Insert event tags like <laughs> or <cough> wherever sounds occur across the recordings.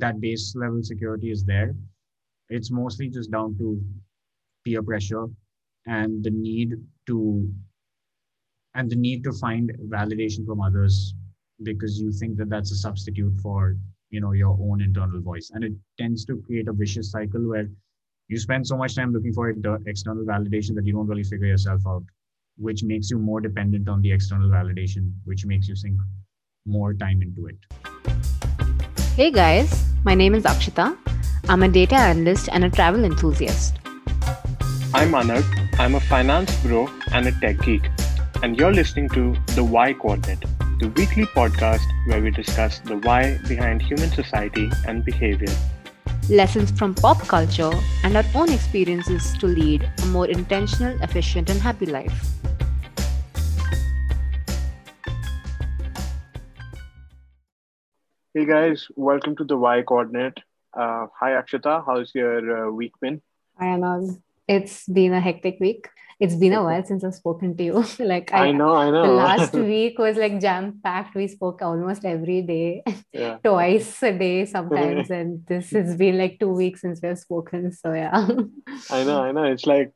that base level security is there. It's mostly just down to peer pressure and the need to and the need to find validation from others because you think that that's a substitute for you know your own internal voice and it tends to create a vicious cycle where you spend so much time looking for external validation that you don't really figure yourself out which makes you more dependent on the external validation which makes you sink more time into it hey guys my name is akshita i'm a data analyst and a travel enthusiast i'm anagh i'm a finance bro and a tech geek and you're listening to the why coordinate the weekly podcast where we discuss the why behind human society and behavior. Lessons from pop culture and our own experiences to lead a more intentional, efficient, and happy life. Hey guys, welcome to the Why Coordinate. Uh, hi Akshita, how's your uh, week been? Hi Anagh. It's been a hectic week it's been a while since I've spoken to you. <laughs> like I, I, know, I know. The last <laughs> week was like jam packed. We spoke almost every day, yeah. <laughs> twice a day sometimes, and this has been like two weeks since we've spoken. So yeah. I know, I know. It's like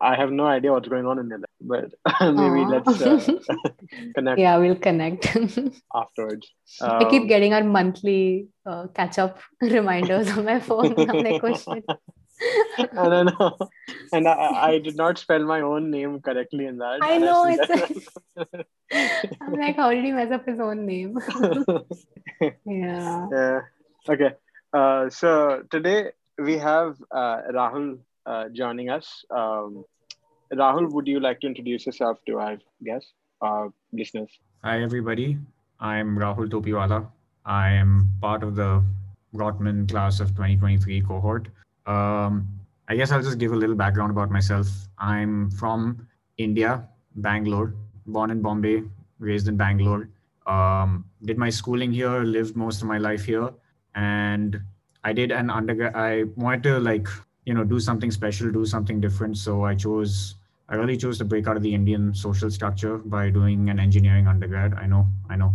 I have no idea what's going on in there, but <laughs> maybe Aww. let's uh, <laughs> connect. Yeah, we'll connect <laughs> afterwards. Um, I keep um, getting our monthly uh, catch up reminders on my phone. I'm like, oh I don't know. And I, I did not spell my own name correctly in that. I know. It's like, I'm like, how did he mess up his own name? yeah. Yeah. Okay. Uh, so today we have uh, Rahul uh, joining us. Um, Rahul, would you like to introduce yourself to our guests, uh, listeners? Hi, everybody. I'm Rahul Topiwala. I am part of the Rotman class of 2023 cohort. Um, I guess I'll just give a little background about myself. I'm from India, Bangalore, born in Bombay, raised in Bangalore. Um, did my schooling here, lived most of my life here, and I did an undergrad. I wanted to like you know do something special, do something different. So I chose. I really chose to break out of the Indian social structure by doing an engineering undergrad. I know, I know,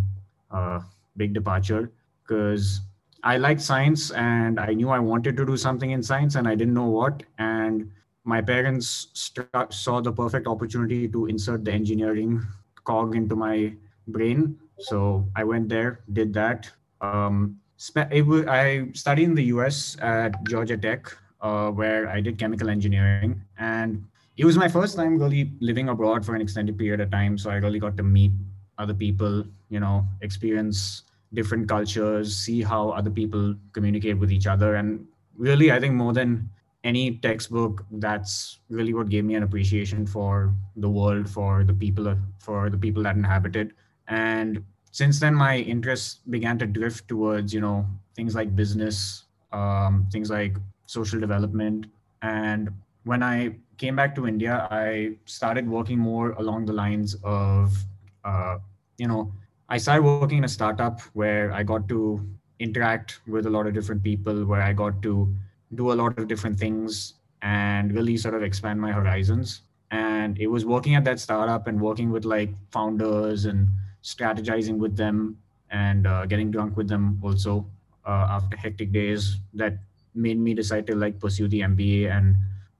uh, big departure because I liked science and I knew I wanted to do something in science and I didn't know what. And my parents st- saw the perfect opportunity to insert the engineering cog into my brain. So I went there, did that. Um, I studied in the US at Georgia Tech, uh, where I did chemical engineering. And it was my first time really living abroad for an extended period of time. So I really got to meet other people, you know, experience different cultures, see how other people communicate with each other. And really, I think more than any textbook, that's really what gave me an appreciation for the world, for the people, for the people that inhabit it. And since then, my interests began to drift towards, you know, things like business, um, things like social development. And when I came back to India, I started working more along the lines of, uh, you know, I started working in a startup where I got to interact with a lot of different people, where I got to do a lot of different things and really sort of expand my horizons. And it was working at that startup and working with like founders and strategizing with them and uh, getting drunk with them also uh, after hectic days that made me decide to like pursue the MBA and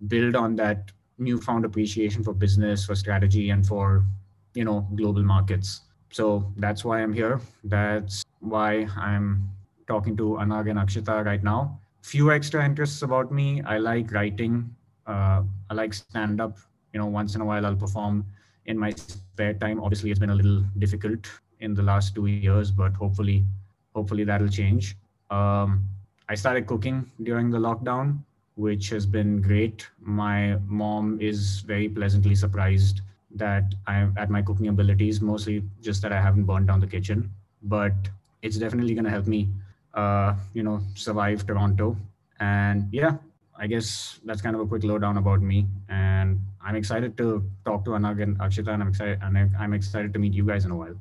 build on that newfound appreciation for business, for strategy, and for you know global markets. So that's why I'm here. That's why I'm talking to Anagh and Akshita right now. Few extra interests about me. I like writing. Uh, I like stand up. You know, once in a while I'll perform in my spare time. Obviously, it's been a little difficult in the last two years, but hopefully, hopefully that'll change. Um, I started cooking during the lockdown, which has been great. My mom is very pleasantly surprised that I'm at my cooking abilities, mostly just that I haven't burned down the kitchen. But it's definitely going to help me, uh, you know, survive Toronto. And yeah, I guess that's kind of a quick lowdown about me. And I'm excited to talk to Anagh and Akshita, and I'm excited, and I'm excited to meet you guys in a while.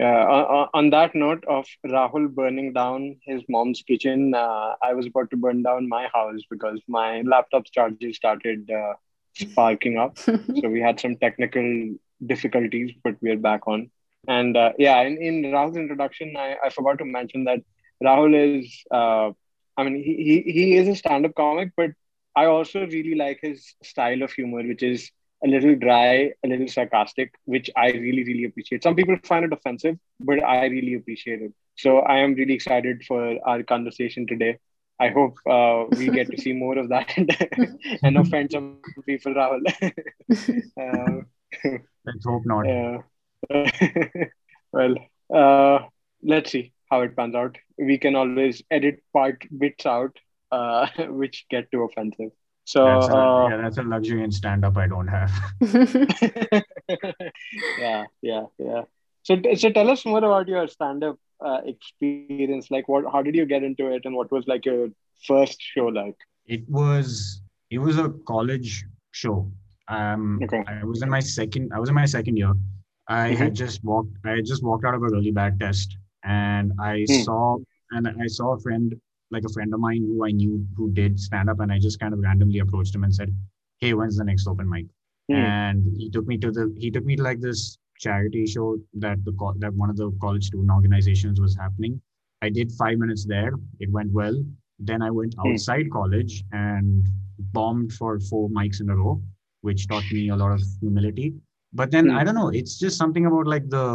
Yeah. Uh, on that note of Rahul burning down his mom's kitchen, uh, I was about to burn down my house because my laptop's charger started uh, sparking up. <laughs> so we had some technical difficulties, but we're back on. And uh, yeah, in, in Rahul's introduction, I, I forgot to mention that Rahul is, uh, I mean, he, he, he is a stand up comic, but I also really like his style of humor, which is a little dry, a little sarcastic, which I really, really appreciate. Some people find it offensive, but I really appreciate it. So I am really excited for our conversation today. I hope uh, we get to see more of that <laughs> and offend some people, Rahul. <laughs> uh, Let's hope not. Yeah. <laughs> well, uh, let's see how it pans out. We can always edit part bits out uh, which get too offensive. So that's a, uh, yeah, that's a luxury in stand up I don't have. <laughs> <laughs> yeah, yeah, yeah. So, so tell us more about your stand up uh, experience. Like, what? How did you get into it, and what was like your first show like? It was it was a college show. Um, Okay. I was in my second. I was in my second year. I had just walked. I had just walked out of a really bad test, and I Hmm. saw and I saw a friend, like a friend of mine who I knew who did stand up, and I just kind of randomly approached him and said, "Hey, when's the next open mic?" Hmm. And he took me to the he took me to like this charity show that the that one of the college student organizations was happening. I did five minutes there. It went well. Then I went Hmm. outside college and bombed for four mics in a row, which taught me a lot of humility. But then Hmm. I don't know. It's just something about like the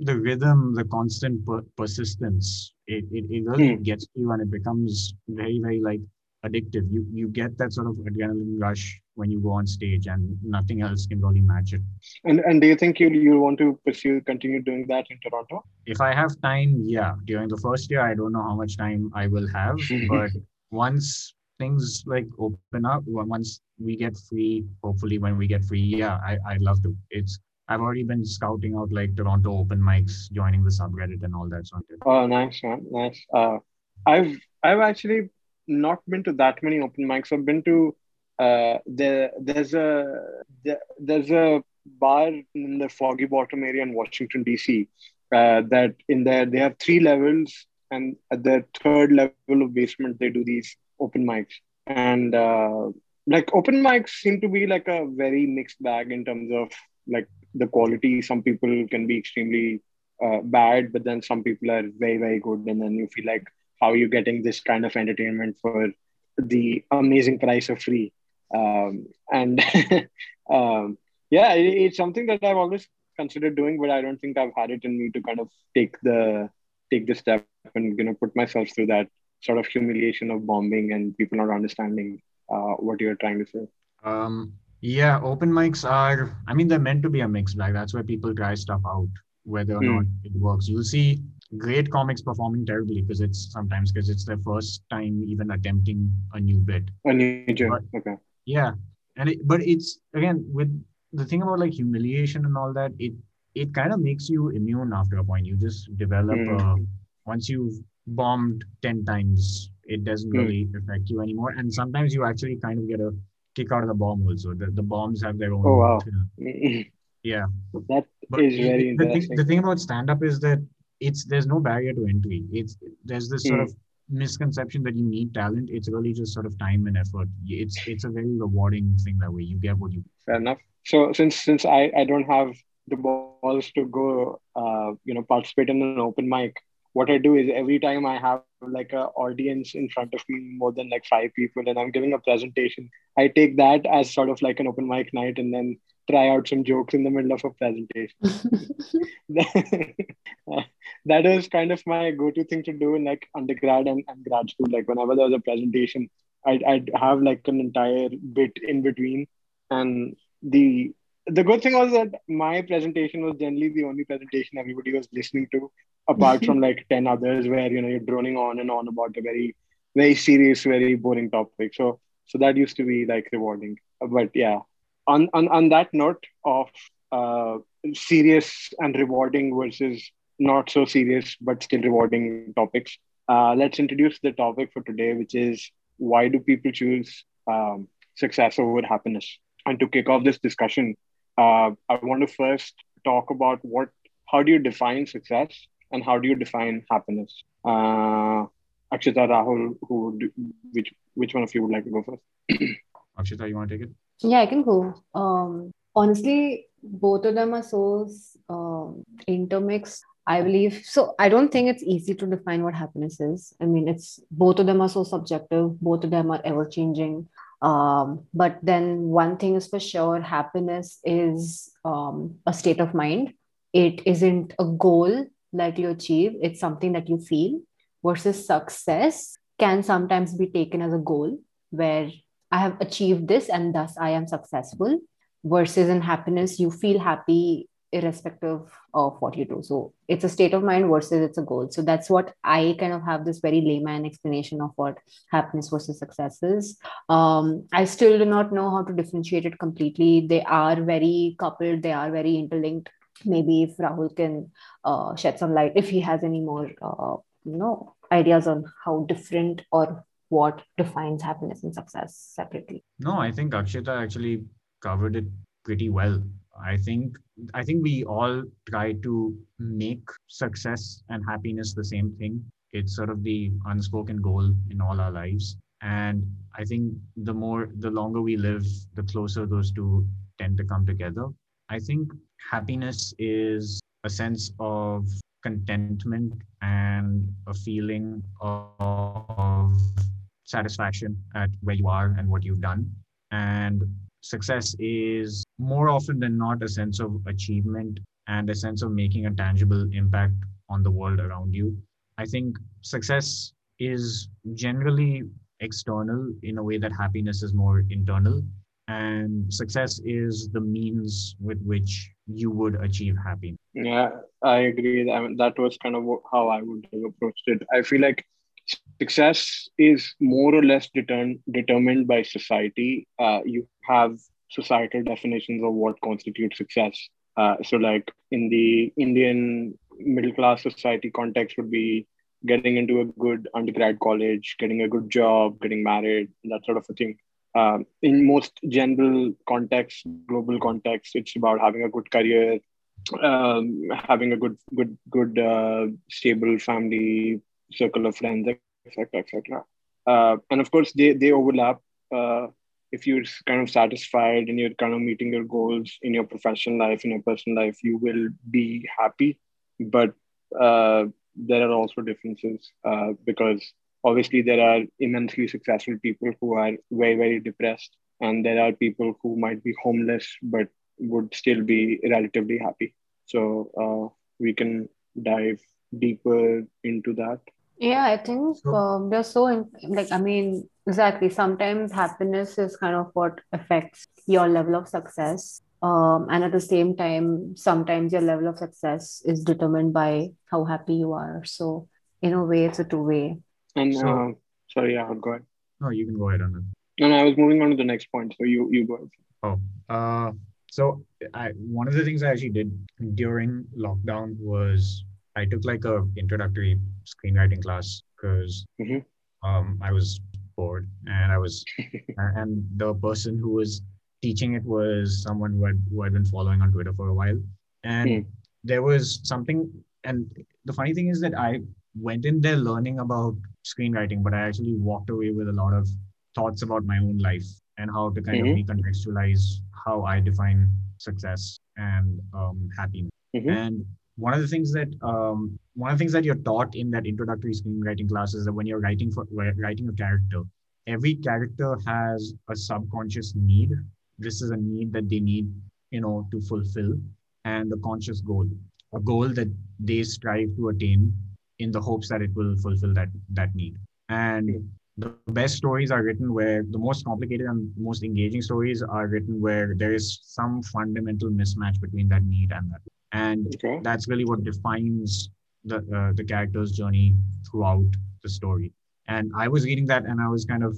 the rhythm, the constant per- persistence. It, it it really Hmm. gets to you, and it becomes very very like addictive. You you get that sort of adrenaline rush when you go on stage, and nothing else can really match it. And and do you think you you want to pursue continue doing that in Toronto? If I have time, yeah. During the first year, I don't know how much time I will have, <laughs> but once things like open up, once we get free, hopefully when we get free, yeah, I I'd love to. It's I've already been scouting out like Toronto open mics, joining the subreddit and all that. So Oh, nice man, nice. Uh, I've I've actually not been to that many open mics. I've been to uh there there's a there, there's a bar in the Foggy Bottom area in Washington DC. Uh, that in there they have three levels, and at the third level of basement they do these open mics. And uh, like open mics seem to be like a very mixed bag in terms of like the quality. Some people can be extremely uh, bad, but then some people are very, very good. And then you feel like, how are you getting this kind of entertainment for the amazing price of free? Um, and <laughs> um, yeah, it, it's something that I've always considered doing, but I don't think I've had it in me to kind of take the take the step and you know put myself through that sort of humiliation of bombing and people not understanding uh, what you're trying to say. Um, yeah, open mics are, I mean, they're meant to be a mixed bag. That's where people try stuff out, whether or Hmm. not it works. You'll see great comics performing terribly because it's sometimes because it's their first time even attempting a new bit. A new joke. Okay. Yeah. And it, but it's again with the thing about like humiliation and all that, it it kind of makes you immune after a point. You just develop Hmm. uh, once you've bombed 10 times, it doesn't Hmm. really affect you anymore. And sometimes you actually kind of get a kick out of the bomb also. The, the bombs have their own. Oh, wow. <laughs> Yeah. That But is it- very the, thing, the thing about stand up is that it's there's no barrier to entry. It's there's this sort Hmm. of misconception that you need talent. It's really just sort of time and effort. It's it's a very rewarding thing that way. You get what you Fair enough. So since since I, I don't have the balls to go uh, you know participate in an open mic, what I do is every time I have like a audience in front of me more than like five people and I'm giving a presentation, I take that as sort of like an open mic night and then try out some jokes in the middle of a presentation. <laughs> <laughs> that is kind of my go-to thing to do in like undergrad and, and grad school. Like whenever there was a presentation, I'd, I'd have like an entire bit in between. And the the good thing was that my presentation was generally the only presentation everybody was listening to, apart <laughs> from like 10 others where you know you're droning on and on about a very, very serious, very boring topic. So so that used to be like rewarding. But yeah. On on, on that note of uh serious and rewarding versus not so serious but still rewarding topics. Uh, let's introduce the topic for today, which is why do people choose um, success over happiness? And to kick off this discussion, uh, I want to first talk about what, how do you define success and how do you define happiness? Uh, Akshita, Rahul, who, do, which which one of you would like to go first? <clears throat> Akshita, you want to take it? Yeah, I can go. Um, honestly, both of them are so um, intermixed I believe so. I don't think it's easy to define what happiness is. I mean, it's both of them are so subjective, both of them are ever changing. Um, but then one thing is for sure happiness is um, a state of mind. It isn't a goal that you achieve, it's something that you feel, versus success can sometimes be taken as a goal where I have achieved this and thus I am successful. Versus in happiness, you feel happy irrespective of what you do. So it's a state of mind versus it's a goal. So that's what I kind of have this very layman explanation of what happiness versus success is. Um, I still do not know how to differentiate it completely. They are very coupled, they are very interlinked. Maybe if Rahul can uh, shed some light, if he has any more, uh, you know, ideas on how different or what defines happiness and success separately. No, I think Akshita actually covered it pretty well. I think I think we all try to make success and happiness the same thing. It's sort of the unspoken goal in all our lives. And I think the more the longer we live, the closer those two tend to come together. I think happiness is a sense of contentment and a feeling of satisfaction at where you are and what you've done. And success is more often than not a sense of achievement and a sense of making a tangible impact on the world around you. I think success is generally external in a way that happiness is more internal. And success is the means with which you would achieve happiness. Yeah, I agree. I mean, that was kind of how I would have approached it. I feel like success is more or less determined determined by society. Uh, you have societal definitions of what constitutes success. Uh, so, like in the Indian middle class society context, would be getting into a good undergrad college, getting a good job, getting married, that sort of a thing. Um, in most general contexts, global context, it's about having a good career, um, having a good, good, good, uh, stable family, circle of friends, etc., etc. Uh, and of course, they they overlap. Uh, if you're kind of satisfied and you're kind of meeting your goals in your professional life, in your personal life, you will be happy. But uh, there are also differences uh, because obviously there are immensely successful people who are very very depressed, and there are people who might be homeless but would still be relatively happy. So uh, we can dive deeper into that. Yeah, I think so, um, they're so in, like I mean exactly. Sometimes happiness is kind of what affects your level of success, um, and at the same time, sometimes your level of success is determined by how happy you are. So in a way, it's a two way. And so, uh, sorry, yeah, go ahead. No, you can go ahead on that. No, no, I was moving on to the next point. So you you go ahead. Oh, uh, so I one of the things I actually did during lockdown was I took like a introductory screenwriting class because mm-hmm. um, I was bored and I was <laughs> and the person who was teaching it was someone who had who had been following on Twitter for a while and mm. there was something and the funny thing is that I went in there learning about screenwriting but I actually walked away with a lot of thoughts about my own life and how to kind mm-hmm. of recontextualize how I define success and um, happiness mm-hmm. and one of the things that um, one of the things that you're taught in that introductory screenwriting class is that when you're writing for writing a character, every character has a subconscious need. This is a need that they need, you know, to fulfill, and a conscious goal, a goal that they strive to attain in the hopes that it will fulfill that that need. And the best stories are written where the most complicated and most engaging stories are written where there is some fundamental mismatch between that need and that. And okay. that's really what defines the uh, the character's journey throughout the story. And i was reading that and i was kind of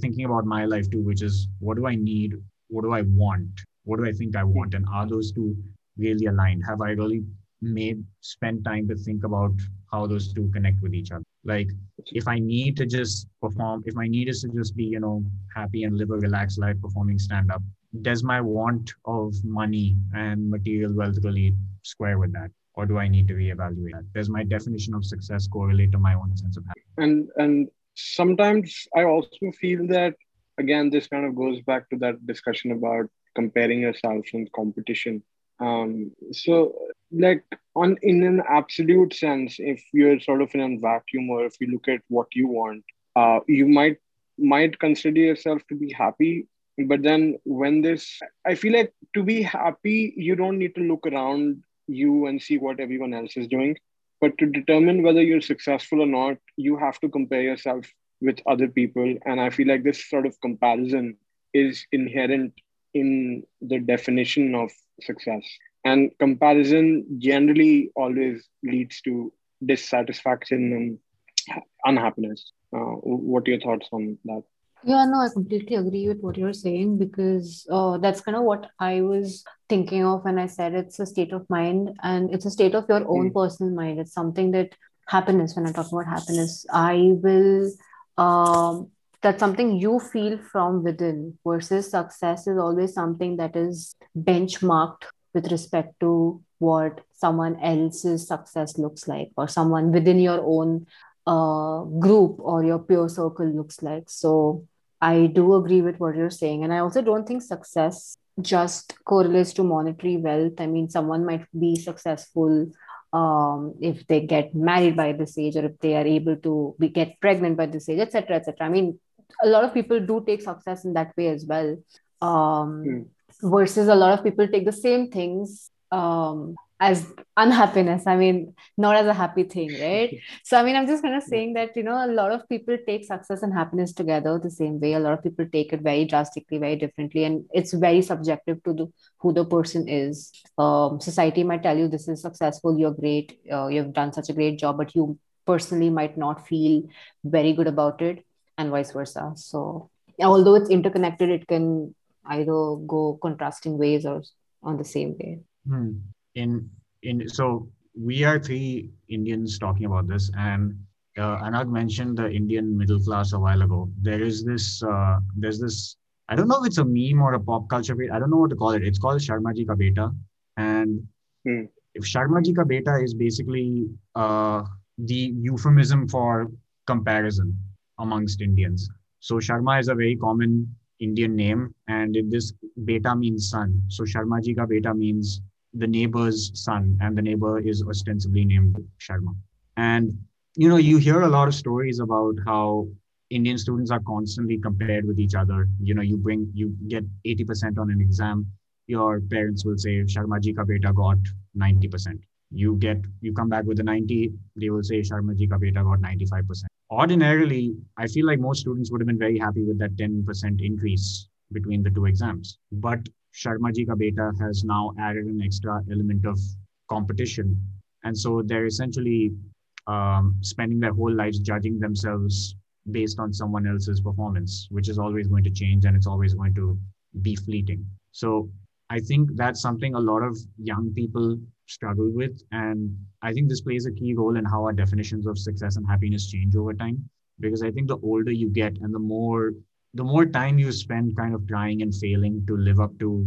thinking about my life too which is what do i need? What do i want? What do i think i want? And are those two really aligned? Have i really made spend time to think about how those two connect with each other. Like if i need to just perform if my need is to just be you know happy and live a relaxed life performing stand up does my want of money and material wealth really square with that? Or do i need to reevaluate that? Does my definition of success correlate to my own sense of happiness? And and sometimes i also feel that again this kind of goes back to that discussion about comparing yourself in competition Um, so, like on in an absolute sense, if you're sort of in a vacuum, or if you look at what you want, uh, you might might consider yourself to be happy. But then, when this, I feel like to be happy, you don't need to look around you and see what everyone else is doing. But to determine whether you're successful or not, you have to compare yourself with other people. And I feel like this sort of comparison is inherent in the definition of success. And comparison generally always leads to dissatisfaction and unhappiness. Uh, what are your thoughts on that? Yeah, no, I completely agree with what you're saying because uh, that's kind of what I was thinking of when I said it's a state of mind and it's a state of your own mm. personal mind. It's something that happiness, when I talk about happiness, I will, um, that's something you feel from within versus success is always something that is benchmarked with respect to what someone else's success looks like or someone within your own uh, group or your peer circle looks like. So I do agree with what you're saying. And I also don't think success just correlates to monetary wealth. I mean, someone might be successful um, if they get married by this age or if they are able to be, get pregnant by this age, etc., etc. I mean, a lot of people do take success in that way as well. Um, mm. Versus a lot of people take the same things um, as unhappiness. I mean not as a happy thing right? <laughs> So i mean i'm just kind of saying that you know a lot of people take success and happiness together the same way. A lot of people take it very drastically very differently and it's very subjective to the, who the person is. Um, society might tell you this is successful you're great uh, you've done such a great job but you personally might not feel very good about it and vice versa so although it's interconnected it can either go contrasting ways or on the same way hmm in in so we are three Indians talking about this, and uh, Anagh mentioned the Indian middle class a while ago. There is this, uh, there's this. I don't know if it's a meme or a pop culture. I don't know what to call it. It's called Sharmaji Ka Beta, and hmm. if Sharmaji Ka Beta is basically uh, the euphemism for comparison amongst Indians. So Sharma is a very common Indian name, and in this beta means son. So Sharmaji Ka Beta means the neighbor's son, and the neighbor is ostensibly named Sharma. And you know, you hear a lot of stories about how Indian students are constantly compared with each other. You know, you bring you get 80% on an exam, your parents will say Sharmaji ka beta got 90%. You get you come back with a 90, they will say Sharmaji ka beta got 95%. Ordinarily, I feel like most students would have been very happy with that 10% increase between the two exams. But Sharma Ka Beta has now added an extra element of competition. And so they're essentially um, spending their whole lives judging themselves based on someone else's performance, which is always going to change and it's always going to be fleeting. So I think that's something a lot of young people struggle with. And I think this plays a key role in how our definitions of success and happiness change over time. Because I think the older you get and the more the more time you spend kind of trying and failing to live up to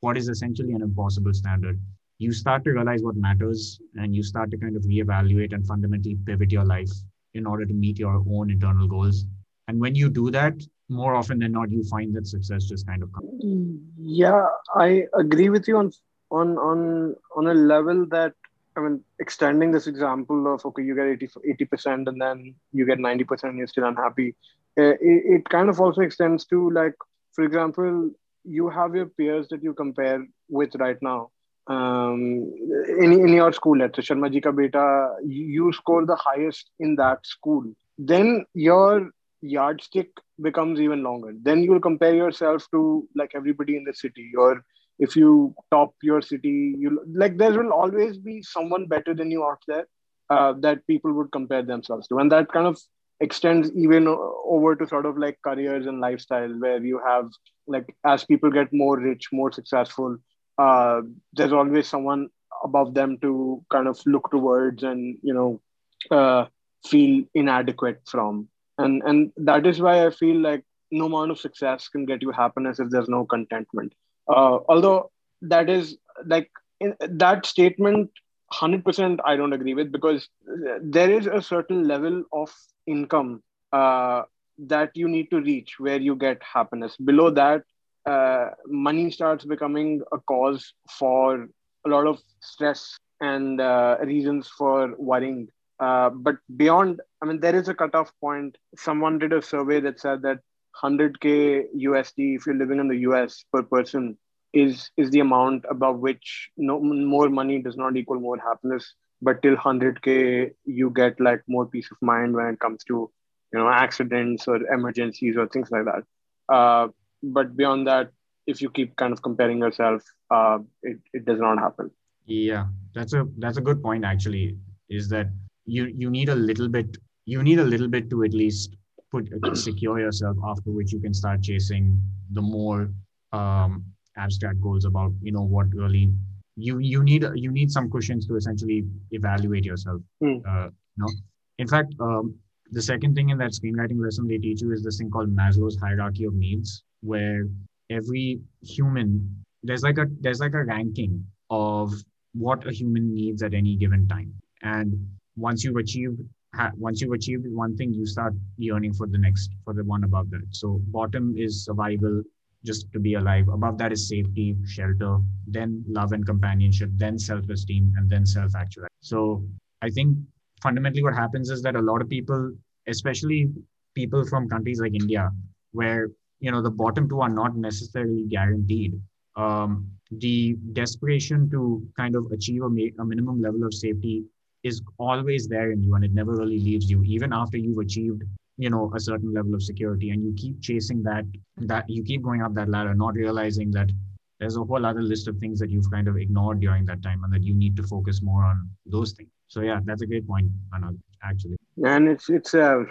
what is essentially an impossible standard, you start to realize what matters and you start to kind of reevaluate and fundamentally pivot your life in order to meet your own internal goals. And when you do that, more often than not, you find that success just kind of comes. Yeah, I agree with you on on on on a level that I mean, extending this example of okay, you get 80 percent and then you get 90 percent and you're still unhappy. Uh, it, it kind of also extends to like, for example, you have your peers that you compare with right now. Um, in, in your school, let's say Sharma ka beta, you score the highest in that school. Then your yardstick becomes even longer. Then you'll compare yourself to like everybody in the city, or if you top your city, you like there will always be someone better than you out there uh, that people would compare themselves to, and that kind of extends even over to sort of like careers and lifestyle where you have like as people get more rich more successful uh, there's always someone above them to kind of look towards and you know uh, feel inadequate from. And and that is why i feel like no amount of success can get you happiness if there's no contentment uh, although that is like in, that statement 100% i don't agree with because there is a certain level of income uh, that you need to reach where you get happiness below that uh, money starts becoming a cause for a lot of stress and uh, reasons for worrying. Uh, but beyond, I mean, there is a cutoff point. Someone did a survey that said that 100k USD, if you're living in the US per person, is is the amount above which no more money does not equal more happiness. But till 100k, you get like more peace of mind when it comes to you know accidents or emergencies or things like that. Uh, but beyond that, if you keep kind of comparing yourself, uh, it, it does not happen. Yeah, that's a that's a good point actually. Is that you you need a little bit you need a little bit to at least put secure yourself after which you can start chasing the more um, abstract goals about you know what really you you need you need some cushions to essentially evaluate yourself mm. uh, you know in fact um, the second thing in that screenwriting lesson they teach you is this thing called maslow's hierarchy of needs where every human there's like a there's like a ranking of what a human needs at any given time and once you've achieved ha- once you've achieved one thing you start yearning for the next for the one above that. So bottom is survival just to be alive. Above that is safety shelter then love and companionship then self-esteem and then self-actualization so i think fundamentally what happens is that a lot of people especially people from countries like india where you know the bottom two are not necessarily guaranteed um, the desperation to kind of achieve a, ma- a minimum level of safety is always there in you and it never really leaves you even after you've achieved you know a certain level of security and you keep chasing that that you keep going up that ladder not realizing that there's a whole other list of things that you've kind of ignored during that time and that you need to focus more on those things so yeah that's a great point Anand, actually and it's it's uh,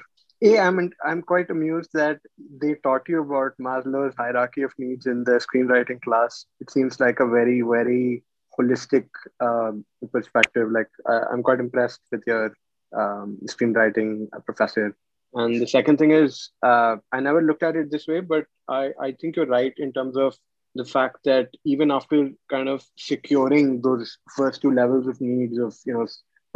yeah, I'm I'm quite amused that they taught you about Maslow's hierarchy of needs in the screenwriting class. It seems like a very very holistic uh, perspective. Like uh, I'm quite impressed with your um, screenwriting professor. And the second thing is, uh, I never looked at it this way, but I, I think you're right in terms of the fact that even after kind of securing those first two levels of needs of you know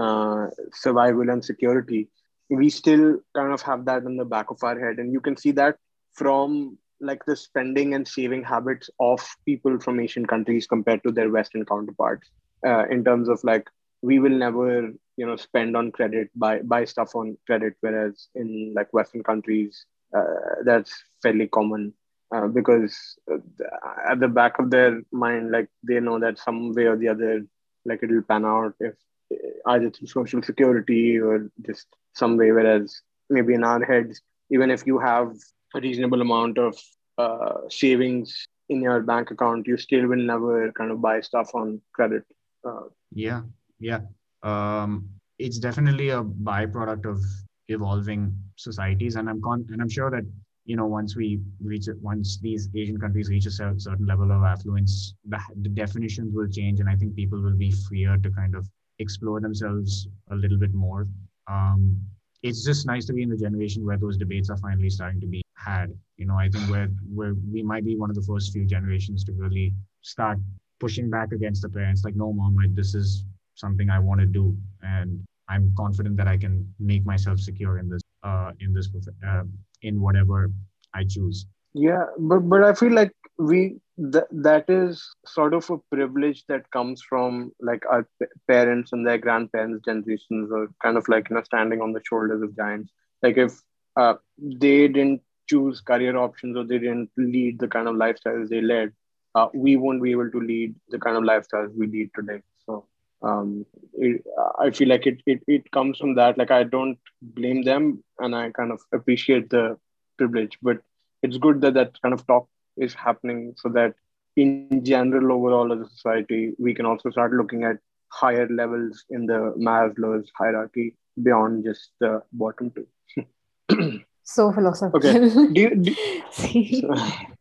uh, survival and security, we still kind of have that in the back of our head and you can see that from like the spending and saving habits of people from asian countries compared to their western counterparts uh, in terms of like we will never you know spend on credit buy buy stuff on credit whereas in like western countries uh, that's fairly common uh, because uh, at the back of their mind like they know that some way or the other like it'll pan out if either through social security or just some way. Whereas maybe in our heads, even if you have a reasonable amount of uh, savings in your bank account, you still will never kind of buy stuff on credit. Uh, yeah, yeah. Um, it's definitely a byproduct of evolving societies, and I'm con- and I'm sure that you know once we reach it, once these Asian countries reach a certain level of affluence, the, the definitions will change, and I think people will be freer to kind of explore themselves a little bit more. Um, it's just nice to be in the generation where those debates are finally starting to be had. You know, I think we're, we're we might be one of the first few generations to really start pushing back against the parents, like, no, mom, like, this is something I want to do, and I'm confident that I can make myself secure in this, uh, in this, uh, in whatever I choose. Yeah, but but I feel like we th- that is sort of a privilege that comes from like our p- parents and their grandparents generations or kind of like you know standing on the shoulders of giants like if uh, they didn't choose career options or they didn't lead the kind of lifestyles they led uh, we won't be able to lead the kind of lifestyles we lead today. So um, it, i feel like it, it it comes from that. Like i don't blame them and i kind of appreciate the privilege but it's good that that kind of talk is happening so that in general overall as a society we can also start looking at higher levels in the maslow's hierarchy beyond just the bottom two <clears throat> so philosophical. Okay. <laughs> Do you, do,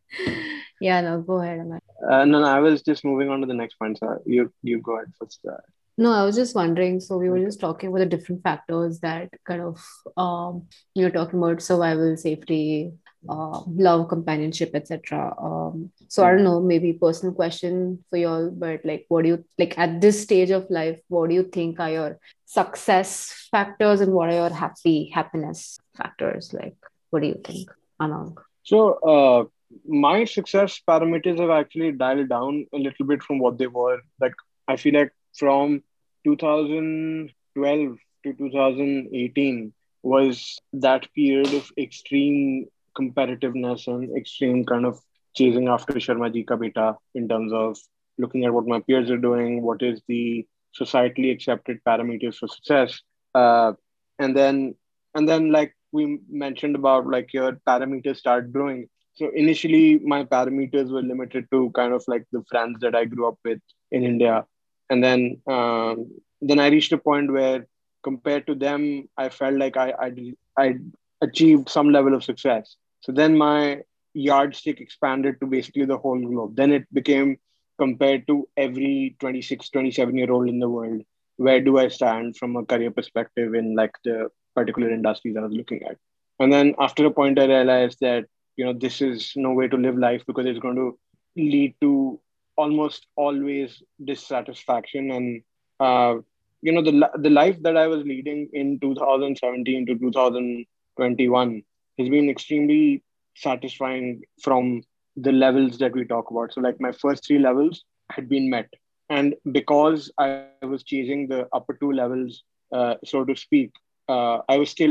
<laughs> yeah no go ahead uh, no, no i was just moving on to the next point so you you go ahead first uh, no, I was just wondering. So we were just talking about the different factors that kind of um, you're talking about survival, safety, uh, love, companionship, etc. Um, so I don't know, maybe personal question for y'all, but like, what do you like at this stage of life? What do you think are your success factors, and what are your happy happiness factors? Like, what do you think, Anagh? So, uh, my success parameters have actually dialed down a little bit from what they were. Like I feel like from 2012 to 2018 was that period of extreme competitiveness and extreme kind of chasing after Sharma ji ka beta in terms of looking at what my peers are doing, what is the societally accepted parameters for success, uh, and then and then like we mentioned about like your parameters start growing. So initially my parameters were limited to kind of like the friends that I grew up with in India, and then um, then I reached a point where compared to them, I felt like I I I achieved some level of success. So then my yardstick expanded to basically the whole globe. Then it became compared to every 26, 27 year old in the world. Where do I stand from a career perspective in like the particular industries I was looking at? And then after a point, I realized that, you know, this is no way to live life because it's going to lead to almost always dissatisfaction and uh, you know the the life that I was leading in 2017 to 2021 has been extremely satisfying from the levels that we talk about. So, like my first three levels had been met, and because I was chasing the upper two levels, uh, so to speak, uh, I was still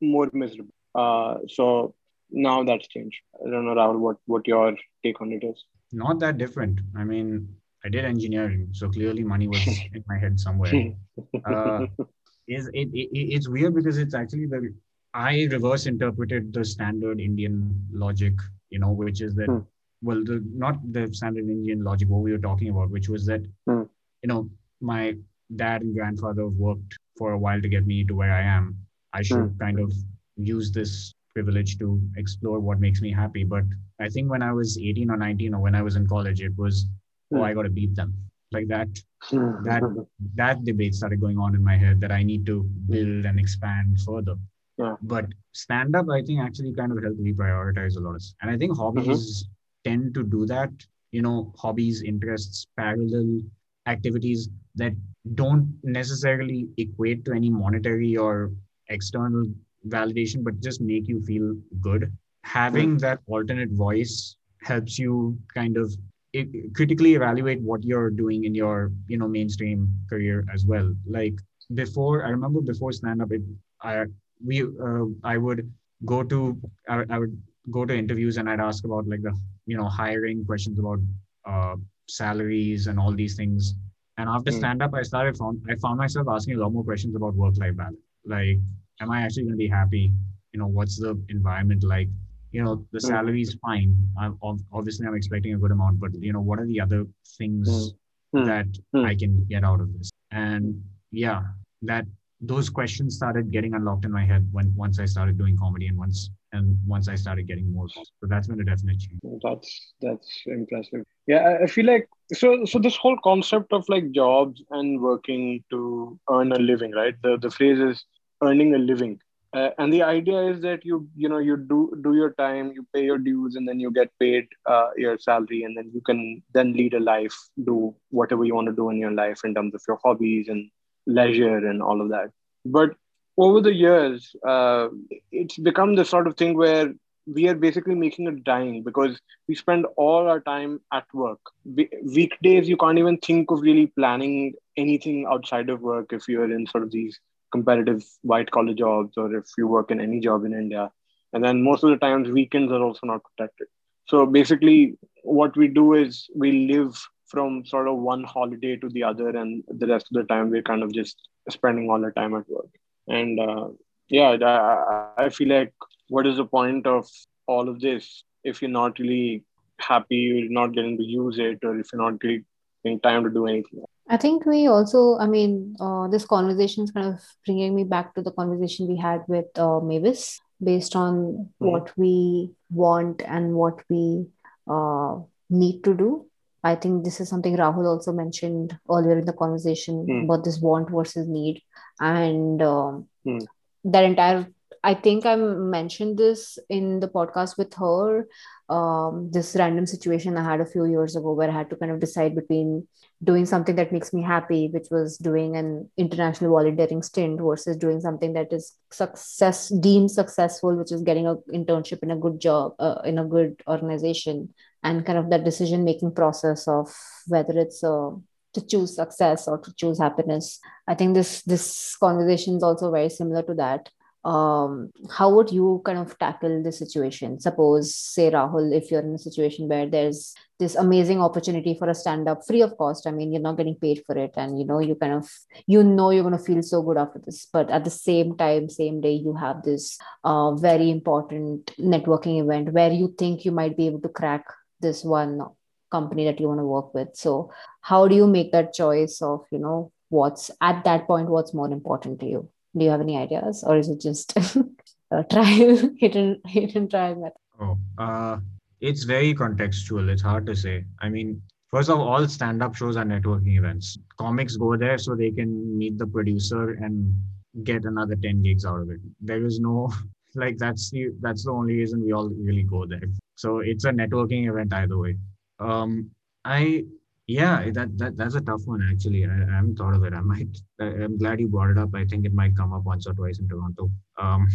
more miserable. Uh, so now that's changed. I don't know, Rahul, what what your take on it is. Not that different. I mean, I did engineering, so clearly money was <laughs> in my head somewhere. <laughs> Uh, is it, it, it's weird because it's actually the I reverse interpreted the standard Indian logic, you know, which is that, hmm. well, the, not the standard Indian logic, what we were talking about, which was that, hmm. you know, my dad and grandfather worked for a while to get me to where I am. I should hmm. kind of use this privilege to explore what makes me happy. But I think when I was 18 or 19 or when I was in college, it was, oh, I got to beat them. Like that, that, <laughs> that debate started going on in my head that I need to build and expand further. Yeah. But stand up, I think, actually kind of helped me prioritize a lot of. And I think hobbies mm-hmm. tend to do that. You know, hobbies, interests, parallel activities that don't necessarily equate to any monetary or external validation, but just make you feel good. Having mm-hmm. that alternate voice helps you kind of critically evaluate what you're doing in your you know mainstream career as well like before i remember before stand up it i we uh, I would go to I, I, would go to interviews and I'd ask about like the you know hiring questions about uh, salaries and all these things. And after mm. stand up, I started found I found myself asking a lot more questions about work life balance. Like, am I actually going to be happy? You know, what's the environment like? You know, the mm. salary is fine. I'm, obviously, I'm expecting a good amount, but you know, what are the other things mm. that hmm. I can get out of this? And yeah, that those questions started getting unlocked in my head when once I started doing comedy and once and once I started getting more. So that's been a definite change. That's that's impressive. Yeah, I feel like so so this whole concept of like jobs and working to earn a living, right? The the phrase is earning a living. Uh, and the idea is that you you know you do do your time you pay your dues and then you get paid uh, your salary and then you can then lead a life do whatever you want to do in your life in terms of your hobbies and leisure and all of that. But over the years, uh, it's become the sort of thing where we are basically making a dying because we spend all our time at work. weekdays, you can't even think of really planning anything outside of work if you're in sort of these competitive white collar jobs or if you work in any job in India. And then most of the times, weekends are also not protected. So basically, what we do is we live from sort of one holiday to the other, and the rest of the time we're kind of just spending all our time at work. And uh, yeah, I, I feel like what is the point of all of this if you're not really happy, you're not getting to use it, or if you're not getting time to do anything? I think we also, I mean, uh, this conversation is kind of bringing me back to the conversation we had with uh, Mavis based on mm-hmm. what we want and what we uh, need to do. I think this is something Rahul also mentioned earlier in the conversation mm. about this want versus need. And um, mm. that entire, I think I mentioned this in the podcast with her. Um, this random situation I had a few years ago where I had to kind of decide between doing something that makes me happy, which was doing an international volunteering stint, versus doing something that is success deemed successful, which is getting an internship in a good job uh, in a good organization and kind of that decision making process of whether it's a to choose success or to choose happiness. I think this this conversation is also very similar to that. Um, how would you kind of tackle the situation? Suppose say rahul if you're in a situation where there's this amazing opportunity for a stand up free of cost i mean you're not getting paid for it and you know you kind of you know you're going to feel so good after this but at the same time same day you have this uh, very important networking event where you think you might be able to crack this one company that you want to work with so how do you make that choice of you know what's at that point what's more important to you do you have any ideas, or is it just <laughs> a trial and hit and try method? Oh, uh, it's very contextual. It's hard to say. I mean, first of all, stand-up shows are networking events. Comics go there so they can meet the producer and get another 10 gigs out of it. There is no <laughs> like that's the that's the only reason we all really go there. So it's a networking event either way. Um, I yeah, that, that that's a tough one actually. I, I haven't thought of it. I might. I, am glad you brought it up. I think it might come up once or twice in Toronto. Um,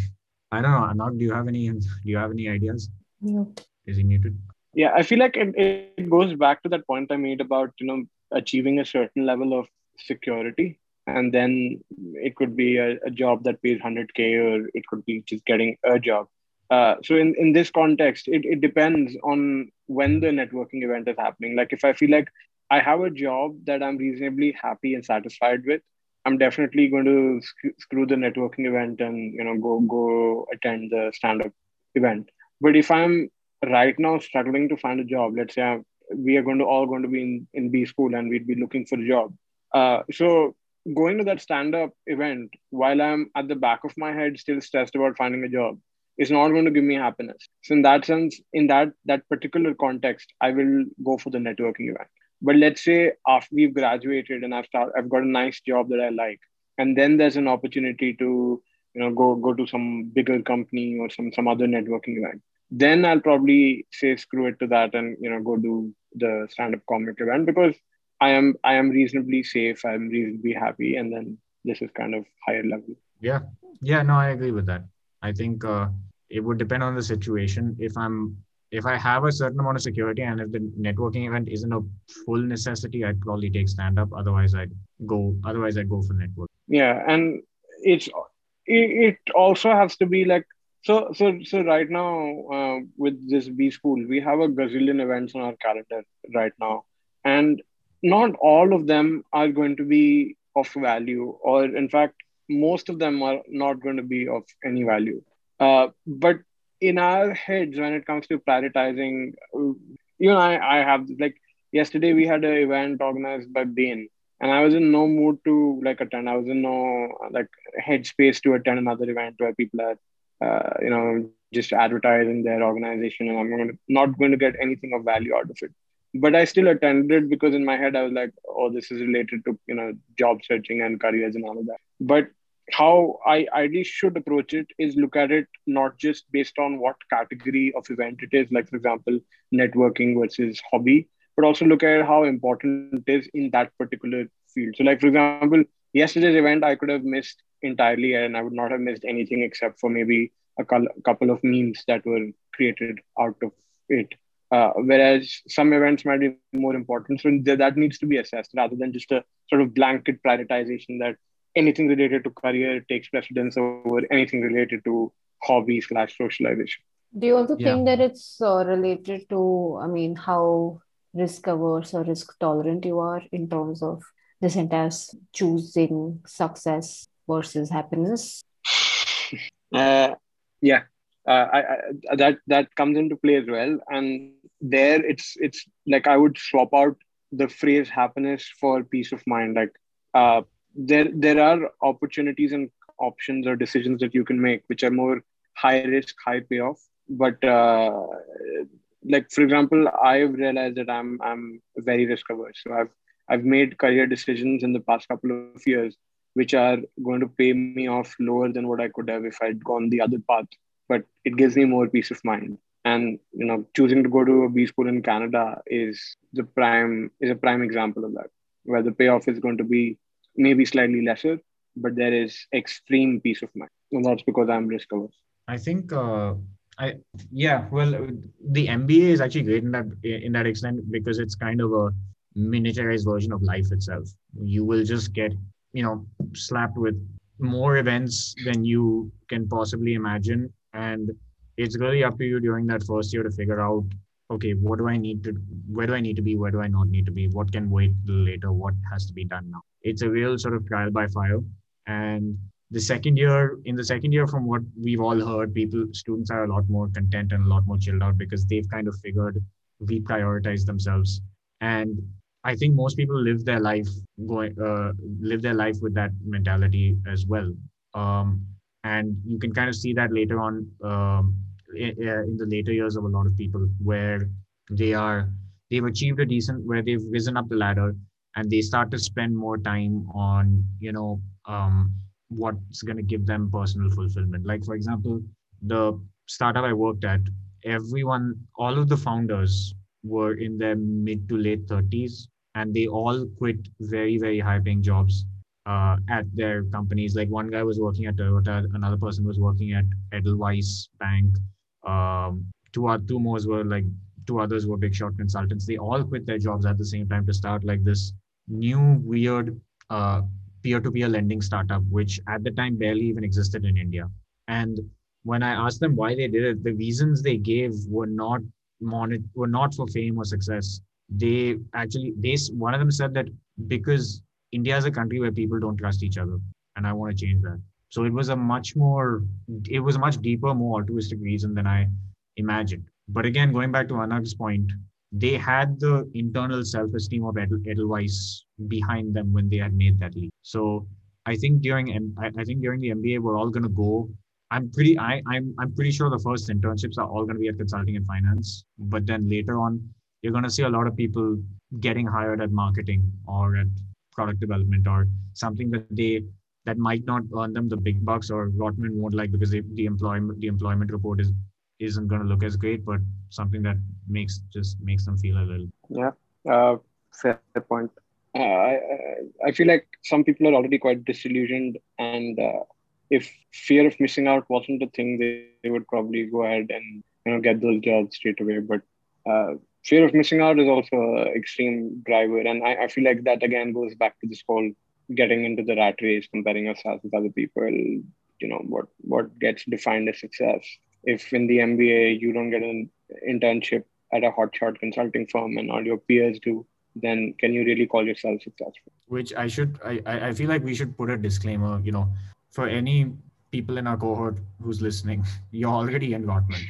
I don't know. Anagh, do you have any? <laughs> Do you have any ideas? No. Is he muted? Yeah, I feel like it, it goes back to that point I made about you know achieving a certain level of security, and then it could be a, a job that pays 100k, or it could be just getting a job. Uh, so in, in this context, it, it depends on when the networking event is happening. Like if I feel like I have a job that I'm reasonably happy and satisfied with, I'm definitely going to sc- screw the networking event and you know go go attend the stand up event. But if I'm right now struggling to find a job, let's say I'm, we are going to all going to be in, in B school and we'd be looking for a job. Uh, so going to that stand up event while I'm at the back of my head still stressed about finding a job is not going to give me happiness. So in that sense, in that that particular context, I will go for the networking event. But let's say after we've graduated and I've start, I've got a nice job that I like, and then there's an opportunity to you know go go to some bigger company or some some other networking event. Then I'll probably say screw it to that and you know go do the stand-up comic event because I am I am reasonably safe. I'm reasonably happy, and then this is kind of higher level. Yeah, yeah, no, I agree with that. I think uh, it would depend on the situation. If I'm if I have a certain amount of security and if the networking event isn't a full necessity, I'd probably take stand up. Otherwise, I'd go. Otherwise, I'd go for network. Yeah, and it's it, also has to be like so so so right now uh, with this B school, we have a gazillion events on our calendar right now, and not all of them are going to be of value, or in fact, most of them are not going to be of any value. Uh, but in our heads when it comes to prioritizing you know I, I have like yesterday we had an event organized by bain and i was in no mood to like attend. I was in no like headspace to attend another event where people are uh, you know just advertising their organization and i'm not going to get anything of value out of it. But i still attended because in my head i was like oh this is related to you know job searching and careers and all of that. But how I ideally should approach it is look at it not just based on what category of event it is, like for example, networking versus hobby, but also look at how important it is in that particular field. So, like for example, yesterday's event I could have missed entirely, and I would not have missed anything except for maybe a couple of memes that were created out of it. Uh, whereas some events might be more important, so that needs to be assessed rather than just a sort of blanket prioritization that anything related to career takes precedence over anything related to hobby slash socialization. Do you also yeah. think that it's uh, related to, I mean, how risk averse or risk tolerant you are in terms of this entire choosing success versus happiness? <laughs> Uh, yeah, uh, I, I, that that comes into play as well, and there it's it's like I would swap out the phrase happiness for peace of mind. Like uh, there there are opportunities and options or decisions that you can make which are more high risk high payoff. But uh, like for example i've realized that i'm i'm very risk averse. So i've i've made career decisions in the past couple of years which are going to pay me off lower than what i could have if i'd gone the other path. But it gives me more peace of mind. And you know choosing to go to a b school in canada is the prime is a prime example of that where the payoff is going to be maybe slightly lesser, but there is extreme peace of mind. And that's because I'm risk averse. I think uh, I yeah, well the MBA is actually great in that in that extent because it's kind of a miniaturized version of life itself. You will just get, you know, slapped with more events than you can possibly imagine. And it's really up to you during that first year to figure out, okay, what do I need to, where do I need to be? Where do I not need to be? What can wait later? What has to be done now? It's a real sort of trial by fire. And the second year, in the second year, from what we've all heard, people, students are a lot more content and a lot more chilled out because they've kind of figured reprioritize themselves. And I think most people live their life going uh, live their life with that mentality as well. Um, and you can kind of see that later on um, in, in, the later years of a lot of people where they are they've achieved a decent where they've risen up the ladder and they start to spend more time on you know um, what's going to give them personal fulfillment. Like for example, the startup I worked at, everyone, all of the founders were in their mid to late 30s and they all quit very very high paying jobs uh, at their companies like one guy was working at toyota another person was working at edelweiss bank um, two, two more were like two others were big shot consultants they all quit their jobs at the same time to start like this new weird uh, peer-to-peer lending startup which at the time barely even existed in india and when i asked them why they did it the reasons they gave were not were not for fame or success they actually they one of them said that because India is a country where people don't trust each other, and I want to change that. So it was a much more, it was a much deeper, more altruistic reason than I imagined. But again, going back to Anagh's point, they had the internal self-esteem of Edel, Edelweiss behind them when they had made that leap. So I think during I think during the MBA, we're all going to go. I'm pretty I, I'm I'm pretty sure the first internships are all going to be at consulting and finance, but then later on you're going to see a lot of people getting hired at marketing or at product development or something that they that might not earn them the big bucks or Rotman won't like because they, the employment the employment report is isn't going to look as great, but something that makes just makes them feel a little. Yeah, uh, fair point. Uh, I I feel like some people are already quite disillusioned, and uh, if fear of missing out wasn't a thing, they, they would probably go ahead and you know get those jobs straight away. But uh, fear of missing out is also an extreme driver. And I, I feel like that again goes back to this whole getting into the rat race, comparing yourself with other people, you know, what, what gets defined as success. If in the MBA you don't get an internship at a hotshot consulting firm and all your peers do, then can you really call yourself successful? Which I should, I, I feel like we should put a disclaimer, you know, for any people in our cohort who's listening, <laughs> you're already in Rotman.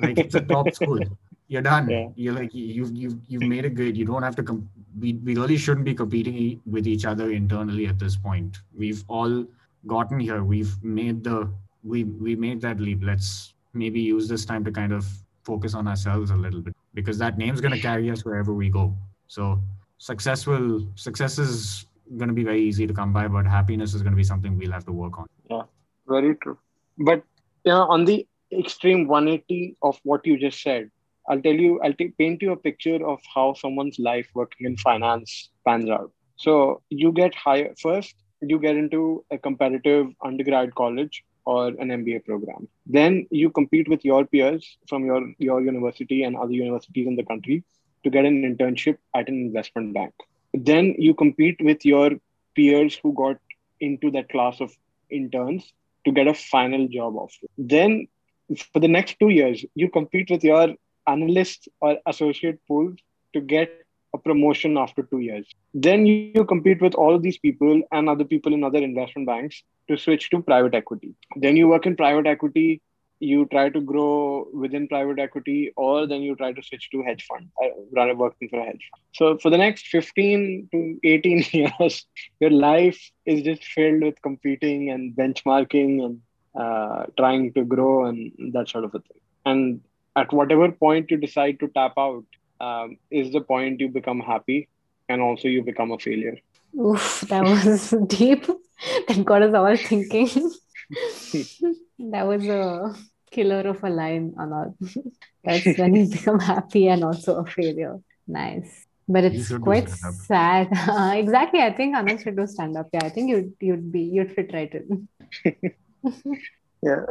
Like it's a top school you're done. Yeah. You're like you've you've you've made it good. You don't have to. Com- we we really shouldn't be competing with each other internally at this point. We've all gotten here. We've made the we we made that leap. Let's maybe use this time to kind of focus on ourselves a little bit because that name's going to carry us wherever we go. So success will success is going to be very easy to come by, but happiness is going to be something we'll have to work on. Yeah, very true. But you know, on the extreme 180 of what you just said, I'll tell you, I'll t- paint you a picture of how someone's life working in finance pans out. So you get hired first, you get into a competitive undergrad college or an MBA program. Then you compete with your peers from your, your university and other universities in the country to get an internship at an investment bank. Then you compete with your peers who got into that class of interns to get a final job offer. Then for the next two years, you compete with your analyst or associate pool to get a promotion after two years. Then you, you compete with all of these people and other people in other investment banks to switch to private equity. Then you work in private equity, you try to grow within private equity, or then you try to switch to hedge fund. I run working for a hedge fund. So for the next 15 to 18 <laughs> years, your life is just filled with competing and benchmarking and uh, trying to grow and that sort of a thing. And at whatever point you decide to tap out um, is the point you become happy and also you become a failure. Oof, that was <laughs> deep. That got us all thinking. that was a killer of a line, Anand. That's when you become happy and also a failure. Nice. But it's quite sad. Uh, <laughs> exactly. I think Anand should do stand up. Yeah, I think you'd you'd be you'd fit right in. <laughs> yeah.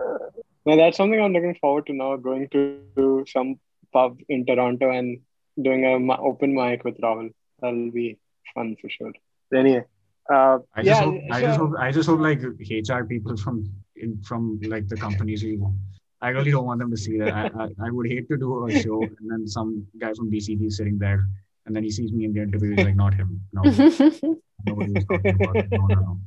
Now that's something I'm looking forward to now. Going to some pub in Toronto and doing a open mic with Rahul. that'll be fun for sure. But anyway, uh, I just yeah, hope, I just hope I just hope like HR people from in, from like the companies we want. I really don't want them to see that. I, I, I would hate to do a show and then some guy from BCG is sitting there and then he sees me in the interview. He's like, not him. No, <laughs> nobody was talking about it. No, no, no.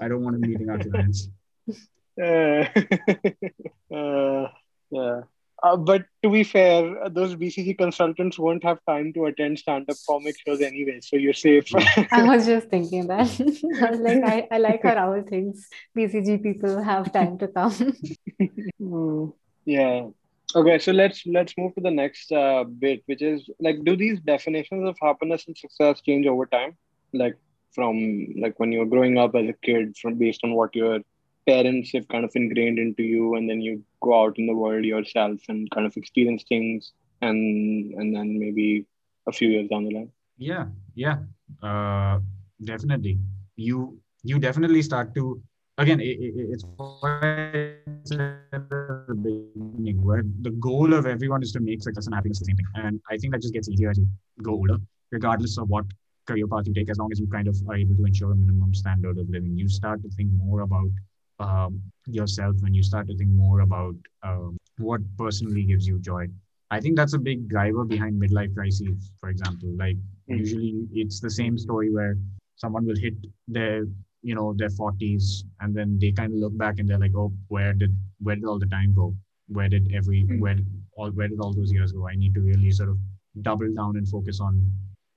I don't want him meeting our clients. <laughs> Uh, <laughs> uh, yeah. Uh, but to be fair, those BCG consultants won't have time to attend stand-up <laughs> comic shows anyway, so you're safe. <laughs> I was just thinking that. <laughs> I was like, I, I like how Rahul things. BCG people have time to come. Yeah. Okay, so let's let's move to the next uh, bit, which is like, do these definitions of happiness and success change over time? Like from like when you were growing up as a kid, from based on what your parents have kind of ingrained into you, and then you go out in the world yourself and kind of experience things, and and then maybe a few years down the line. Yeah, yeah, uh, definitely. You you definitely start to again. It, it, it's the beginning, where the goal of everyone is to make success and happiness the same thing, and I think that just gets easier as you go older, regardless of what career path you take. As long as you kind of are able to ensure a minimum standard of living, you start to think more about um, yourself when you start to think more about um, what personally gives you joy. I think that's a big driver behind midlife crises, for example. Like Mm. usually it's the same story where someone will hit their, you know, their 40s and then they kind of look back and they're like, oh, where did where did all the time go? Where did every Mm. where did all where did all those years go? I need to really sort of double down and focus on,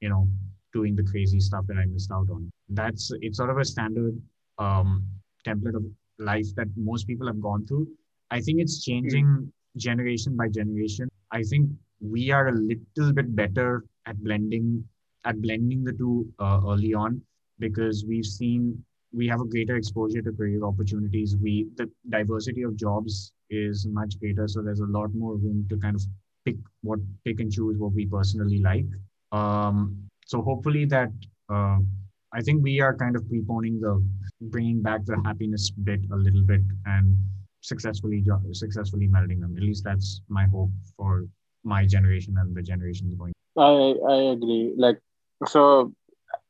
you know, doing the crazy stuff that I missed out on. That's it's sort of a standard um, template of life that most people have gone through. I think it's changing generation by generation. I think we are a little bit better at blending at blending the two uh, early on because we've seen we have a greater exposure to career opportunities. We the diversity of jobs is much greater, so there's a lot more room to kind of pick what pick and choose what we personally like. Um, so hopefully that uh, I think we are kind of preponing the bringing back the happiness bit a little bit and successfully successfully melding them. At least that's my hope for my generation and the generations going. I I agree. Like so,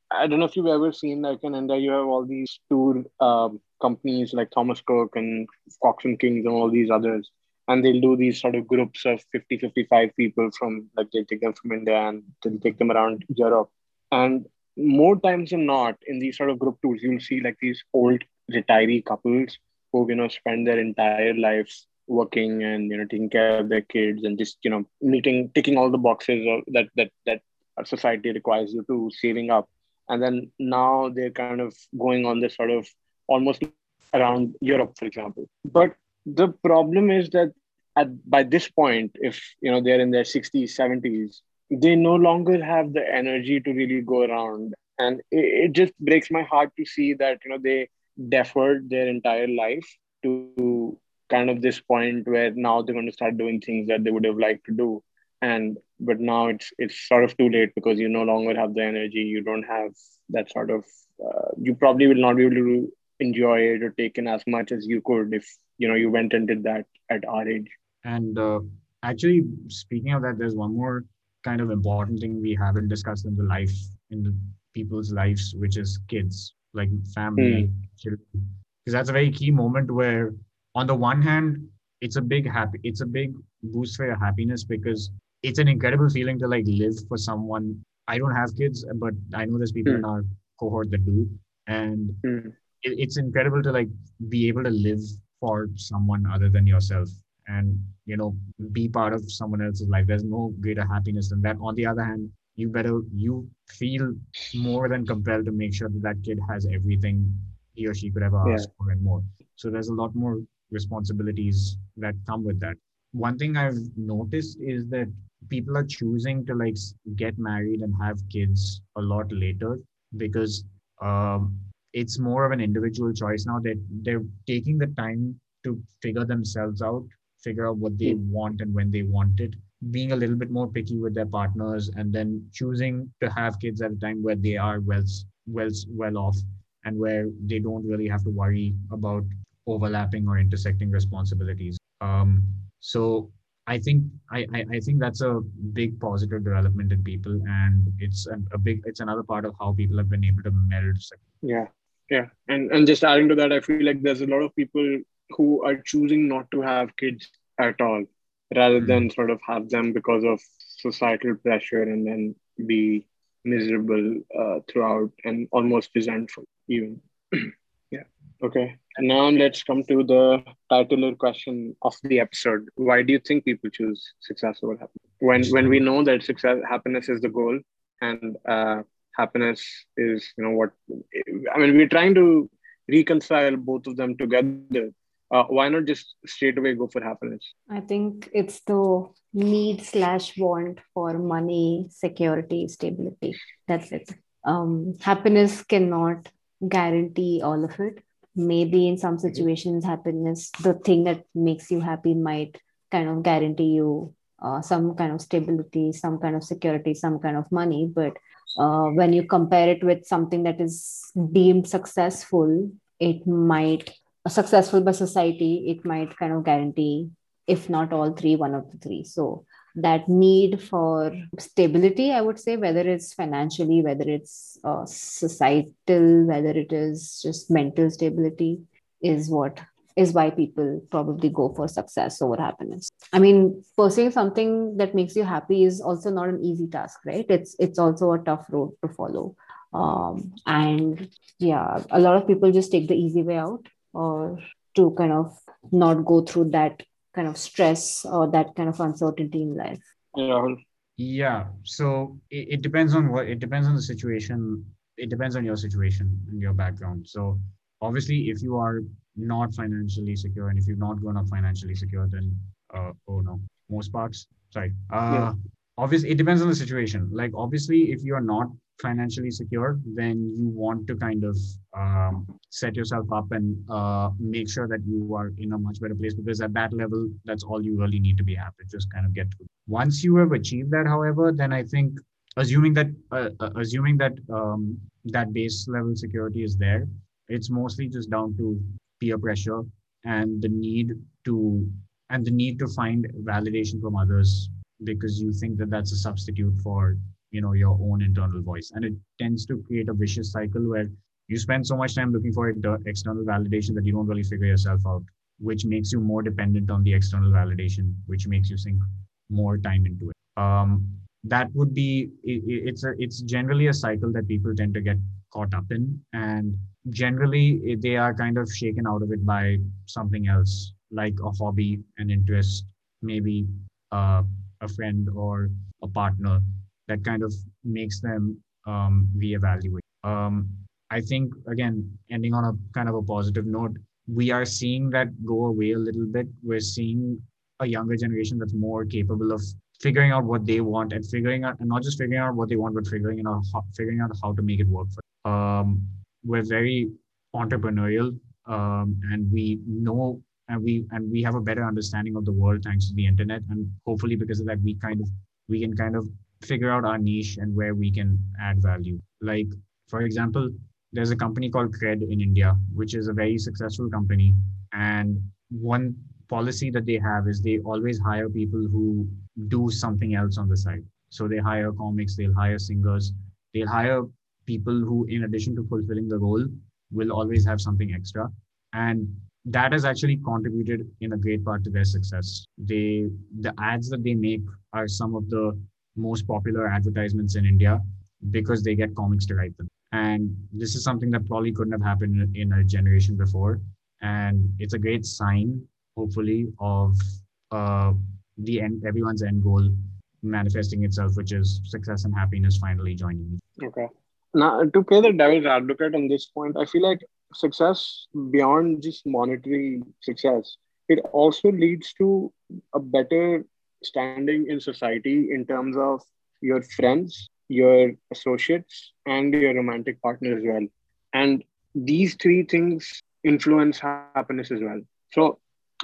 I don't know if you've ever seen like in India, you have all these tour um, companies like Thomas Cook and Cox and Kings and all these others, and they'll do these sort of groups of 50, 55 people from like they take them from India and they'll take them around Europe. And more times than not, in these sort of group tours, you'll see like these old retiree couples who you know spend their entire lives working and you know taking care of their kids and just you know meeting ticking all the boxes of, that that that society requires you to saving up. And then now they're kind of going on this sort of almost around europe for example. But the problem is that at by this point if you know they're in their 60s 70s they no longer have the energy to really go around. And it, it just breaks my heart to see that you know they deferred their entire life to kind of this point where now they're going to start doing things that they would have liked to do. And but now it's it's sort of too late because you no longer have the energy. You don't have that sort of uh, you probably will not be able to enjoy it or take in as much as you could if you know you went and did that at our age. And uh, actually, speaking of that, there's one more kind of important thing we haven't discussed in the life in the people's lives, which is kids, like family, children, because that's a very key moment where, on the one hand, it's a big happy, it's a big boost for your happiness because it's an incredible feeling to like live for someone. I don't have kids, but I know there's people in our cohort that do, and Hmm. it, it's incredible to like be able to live for someone other than yourself and you know be part of someone else's life. There's no greater happiness than that. On the other hand you better you feel more than compelled to make sure that that kid has everything he or she could ever Yeah. ask for and more. So there's a lot more responsibilities that come with that. One thing i've noticed is that people are choosing to like get married and have kids a lot later because um, it's more of an individual choice now that they're taking the time to figure themselves out figure out what they want and when they want it. Being a little bit more picky with their partners and then choosing to have kids at a time where they are well well well off and where they don't really have to worry about overlapping or intersecting responsibilities. Um, so I think I, I, I think that's a big positive development in people, and it's a, a big it's another part of how people have been able to meld. Yeah, yeah, and and just adding to that, I feel like there's a lot of people who are choosing not to have kids at all, rather mm-hmm. than sort of have them because of societal pressure and then be miserable uh, throughout and almost resentful even. <clears throat> yeah. Okay. And now let's come to the titular question of the episode. Why do you think people choose success over happiness? When when we know that success happiness is the goal and uh, happiness is, you know, what I mean, we're trying to reconcile both of them together. Uh, why not just straight away go for happiness? I think it's the need slash want for money, security, stability. That's it. Um, happiness cannot guarantee all of it maybe in some situations happiness the thing that makes you happy might kind of guarantee you uh, some kind of stability some kind of security some kind of money but uh, when you compare it with something that is deemed successful it might successful by society it might kind of guarantee if not all three one of the three. So that need for stability i would say whether it's financially whether it's uh, societal whether it is just mental stability is what is why people probably go for success over happiness. I mean pursuing something that makes you happy is also not an easy task right? It's it's also a tough road to follow. Um, and yeah a lot of people just take the easy way out or to kind of not go through that kind of stress or that kind of uncertainty in life? Yeah yeah so it, it depends on what it depends on the situation it depends on your situation and your background. So obviously if you are not financially secure and if you've not grown up financially secure then uh, oh no most parts sorry. Uh yeah. obviously it depends on the situation. Like obviously if you are not financially secure, then you want to kind of um, set yourself up and uh, make sure that you are in a much better place because at that level, that's all you really need to be happy. Just kind of get to. Once you have achieved that, however, then I think assuming that uh, uh, assuming that um, that base level security is there, it's mostly just down to peer pressure and the need to and the need to find validation from others because you think that that's a substitute for you know your own internal voice. And it tends to create a vicious cycle where you spend so much time looking for external validation that you don't really figure yourself out which makes you more dependent on the external validation which makes you sink more time into it. Um, that would be it, it's a it's generally a cycle that people tend to get caught up in. And generally they are kind of shaken out of it by something else like a hobby an interest maybe uh, a friend or a partner that kind of makes them um, reevaluate. Um, I think again, ending on a kind of a positive note, we are seeing that go away a little bit. We're seeing a younger generation that's more capable of figuring out what they want and figuring out, and not just figuring out what they want, but figuring out how, figuring out how to make it work for. Um, we're very entrepreneurial, um, and we know and we and we have a better understanding of the world thanks to the internet, and hopefully because of that, we kind of we can kind of figure out our niche and where we can add value. Like, for example, there's a company called Cred in India, which is a very successful company. And one policy that they have is they always hire people who do something else on the side. So they hire comics, they'll hire singers, they'll hire people who, in addition to fulfilling the role, will always have something extra. And that has actually contributed in a great part to their success. They the ads that they make are some of the most popular advertisements in India because they get comics to write them. And this is something that probably couldn't have happened in a generation before. And it's a great sign, hopefully, of uh, the end, everyone's end goal manifesting itself, which is success and happiness finally joining. Okay. Now, to play the devil's advocate on this point, I feel like success beyond just monetary success, it also leads to a better standing in society in terms of your friends, your associates, and your romantic partner as well. And these three things influence happiness as well. So,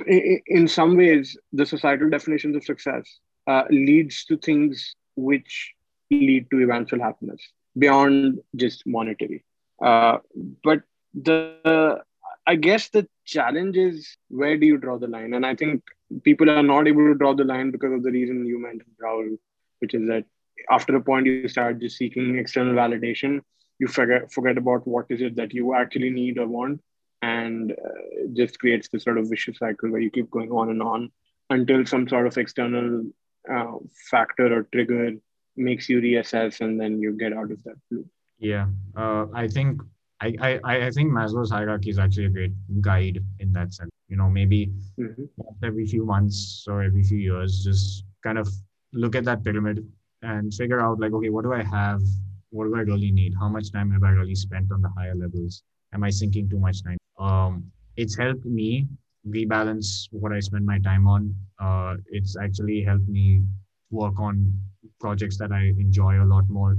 in some ways, the societal definitions of success uh, leads to things which lead to eventual happiness beyond just monetary. Uh, but the I guess the challenge is where do you draw the line? And I think people are not able to draw the line because of the reason you mentioned, Rahul, which is that after a point you start just seeking external validation, you forget forget about what is it that you actually need or want, and uh, it just creates this sort of vicious cycle where you keep going on and on until some sort of external uh, factor or trigger makes you reassess, and then you get out of that loop. Yeah, uh, I think I, I I think Maslow's hierarchy is actually a great guide in that sense. You know, maybe Mhm. every few months or every few years, just kind of look at that pyramid and figure out like, okay, what do I have? What do I really need? How much time have I really spent on the higher levels? Am I sinking too much time? Um, it's helped me rebalance what I spend my time on. Uh, it's actually helped me work on projects that I enjoy a lot more.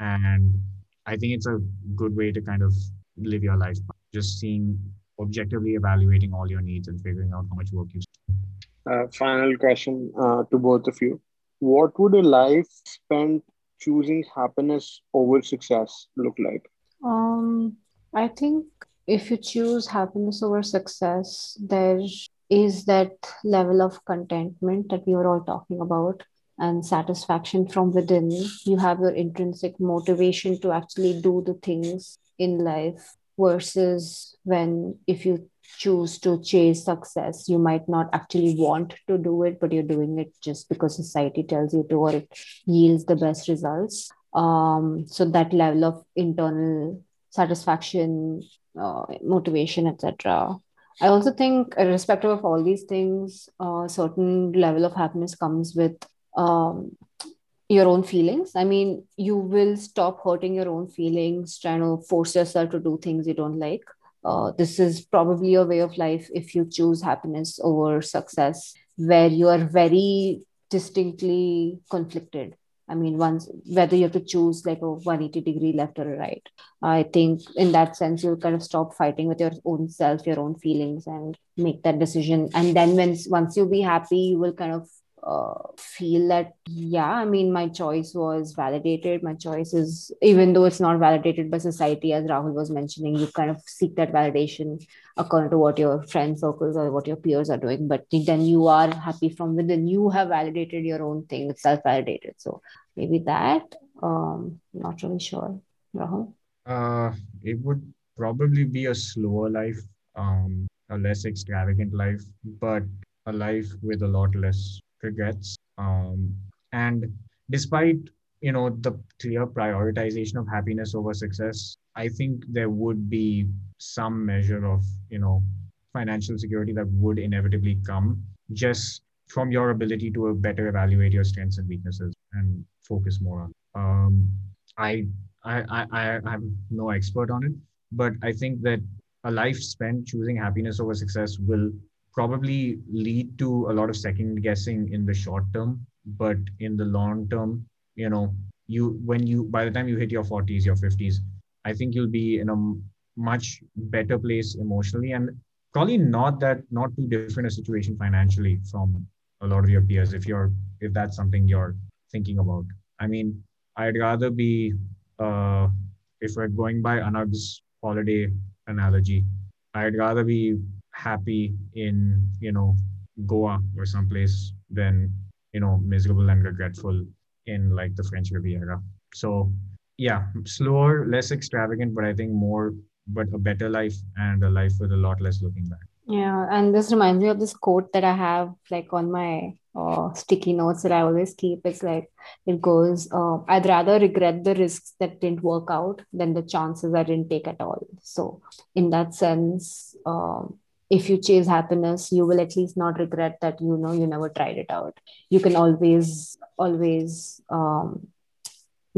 And I think it's a good way to kind of live your life. Just seeing objectively evaluating all your needs and figuring out how much work you Uh, final question uh, to both of you. What would a life spent choosing happiness over success look like? Um, I think if you choose happiness over success, there is that level of contentment that we were all talking about and satisfaction from within. You have your intrinsic motivation to actually do the things in life versus when if you choose to chase success, you might not actually want to do it, but you're doing it just because society tells you to or it yields the best results. Um, so that level of internal satisfaction, uh, motivation, etc. I also think, irrespective of all these things, a certain level of happiness comes with um, your own feelings. I mean, you will stop hurting your own feelings, trying to force yourself to do things you don't like. Uh, this is probably a way of life if you choose happiness over success, where you are very distinctly conflicted. I mean, once whether you have to choose like a 180 degree left or right. I think in that sense, you'll kind of stop fighting with your own self, your own feelings, and make that decision. And then when once you be happy, you will kind of uh, feel that yeah i mean my choice was validated. My choice is even though it's not validated by society as rahul was mentioning you kind of seek that validation according to what your friend circles or what your peers are doing. But then you are happy from within. You have validated your own thing it's self-validated. So maybe that um not really sure. Rahul? Uh, it would probably be a slower life, um, a less extravagant life, but a life with a lot less regrets. Um, and despite you know the clear prioritization of happiness over success, I think there would be some measure of you know financial security that would inevitably come just from your ability to better evaluate your strengths and weaknesses and focus more on. Um, I I, I, I I'm no expert on it, but I think that a life spent choosing happiness over success will probably lead to a lot of second guessing in the short term, but in the long term, you know, you when you by the time you hit your 40s, your 50s, I think you'll be in a much better place emotionally and probably not that not too different a situation financially from a lot of your peers if you're if that's something you're thinking about. I mean, I'd rather be uh, if we're going by Anagh's holiday analogy, I'd rather be happy in you know Goa or someplace than you know miserable and regretful in like the French Riviera. So yeah, slower, less extravagant, but I think more, but a better life and a life with a lot less looking back. Yeah, and this reminds me of this quote that I have like on my uh, sticky notes that I always keep. It's like it goes, uh, I'd rather regret the risks that didn't work out than the chances I didn't take at all. So, in that sense, um, if you chase happiness, you will at least not regret that you know you never tried it out. You can always, always um,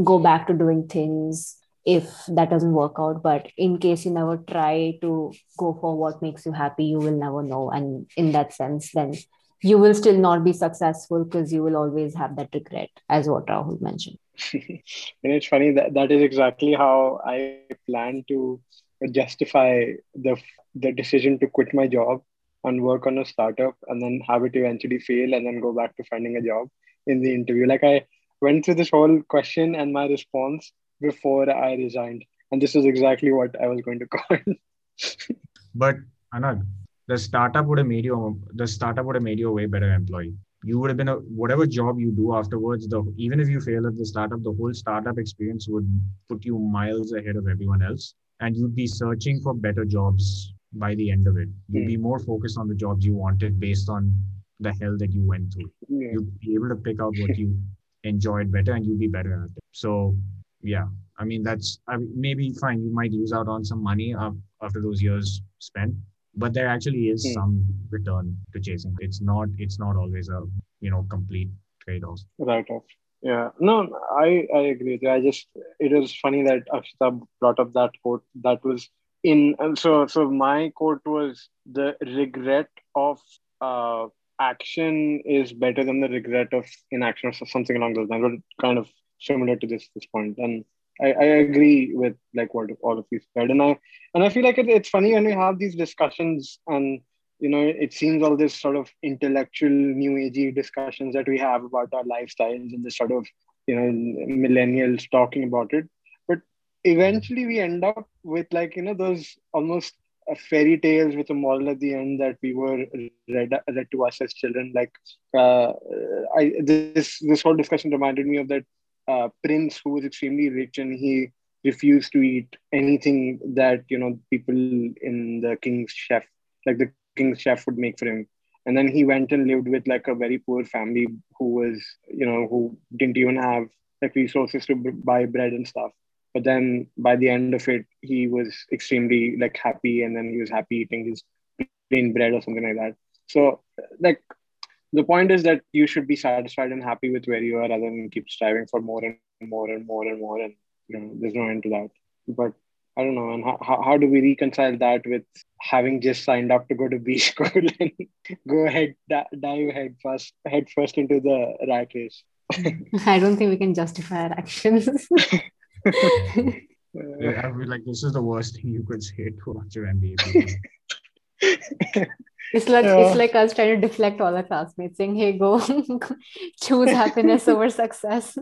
go back to doing things if that doesn't work out. But in case you never try to go for what makes you happy you will never know. And in that sense then you will still not be successful because you will always have that regret as what rahul mentioned. <laughs> And it's funny that that is exactly how I plan to justify the the decision to quit my job and work on a startup and then have it eventually fail and then go back to finding a job in the interview. Like I went through this whole question and my response before I resigned. And this is exactly what I was going to <laughs> call. But Anagh, the startup would have made you the startup would have made you a way better employee you would have been a whatever job you do afterwards the even if you fail at the startup the whole startup experience would put you miles ahead of everyone else and you'd be searching for better jobs by the end of it You'll Hmm. be more focused on the jobs you wanted based on the hell that you went through Yeah. You'll be able to pick out what <laughs> you enjoyed better and you'll be better at it so yeah i mean that's I mean, maybe fine you might lose out on some money after those years spent but there actually is Hmm. some return to chasing it's not it's not always a you know complete trade-off Right off. Yeah. No, I, I agree with you. I just it was funny that Akshita brought up that quote that was in so so my quote was the regret of uh action is better than the regret of inaction or something along those lines. But kind of similar to this this. And I, I agree with like what all of you said. And I and I feel like it, it's funny when we have these discussions and you know it seems all this sort of intellectual new agey discussions that we have about our lifestyles and this sort of you know millennials talking about it eventually we end up with like you know those almost uh, fairy tales with a moral at the end that we were read, read to us as children. Like uh, I, this this whole discussion reminded me of that uh, prince who was extremely rich and he refused to eat anything that you know people in the king's chef like the king's chef would make for him. And then he went and lived with like a very poor family who was you know who didn't even have like resources to buy bread and stuff but then by the end of it he was extremely like happy and then he was happy eating his plain bread or something like that so like the point is that you should be satisfied and happy with where you are rather than keep striving for more and more and more and more and you know there's no end to that but I don't know, and how, how, do we reconcile that with having just signed up to go to B school <laughs> and go ahead dive head first head first into the rat race? <laughs> I don't think we can justify our actions. <laughs> Yeah, I feel like this is the worst thing you could say to a bunch of MBA. It's like Yeah. it's like us trying to deflect all our classmates, saying, "Hey, go <laughs> choose happiness over success."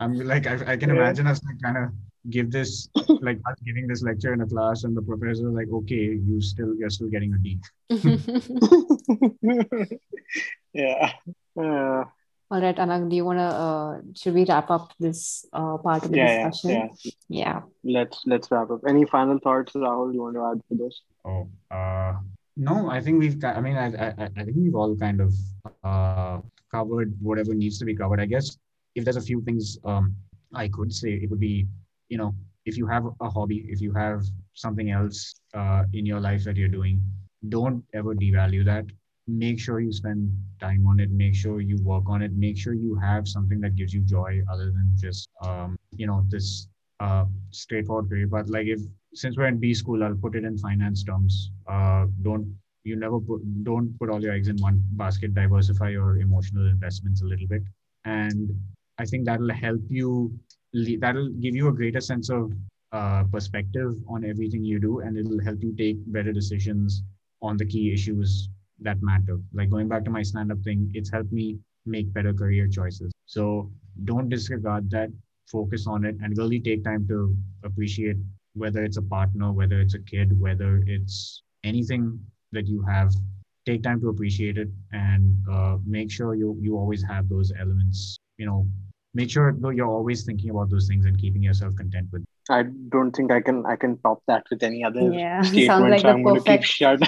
I'm like, I, I can Yeah. imagine us like kind of give this, like us giving this lecture in a class, and the professor is like, okay, you still, you're still getting a D. <laughs> <laughs> yeah. Uh, All right, Anagh, do you want to? Uh, should we wrap up this uh, part of the yeah, yeah, discussion? yeah. Yeah. Let's let's wrap up. Any final thoughts, Rahul? You want to add to this? Oh, uh, no, I think we've, I mean, I, I, I think we've all kind of uh, covered whatever needs to be covered. I guess if there's a few things um, I could say, it would be, you know, if you have a hobby, if you have something else uh, in your life that you're doing, don't ever devalue that. Make sure you spend time on it. Make sure you work on it. Make sure you have something that gives you joy other than just, um, you know, this uh, straightforward career. But like if since we're in B school, I'll put it in finance terms. Uh, don't you never put don't put all your eggs in one basket. Diversify your emotional investments a little bit, and I think that'll help you. That'll give you a greater sense of uh, perspective on everything you do, and it'll help you take better decisions on the key issues that matter. Like going back to my stand-up thing, it's helped me make better career choices. So don't disregard that. Focus on it, and really take time to appreciate whether it's a partner, whether it's a kid, whether it's anything that you have, take time to appreciate it and uh, make sure you you always have those elements. You know, make sure you're always thinking about those things and keeping yourself content with. I don't think I can I can top that with any other Yeah, statement. sounds like so the I'm going to keep perfect- shut.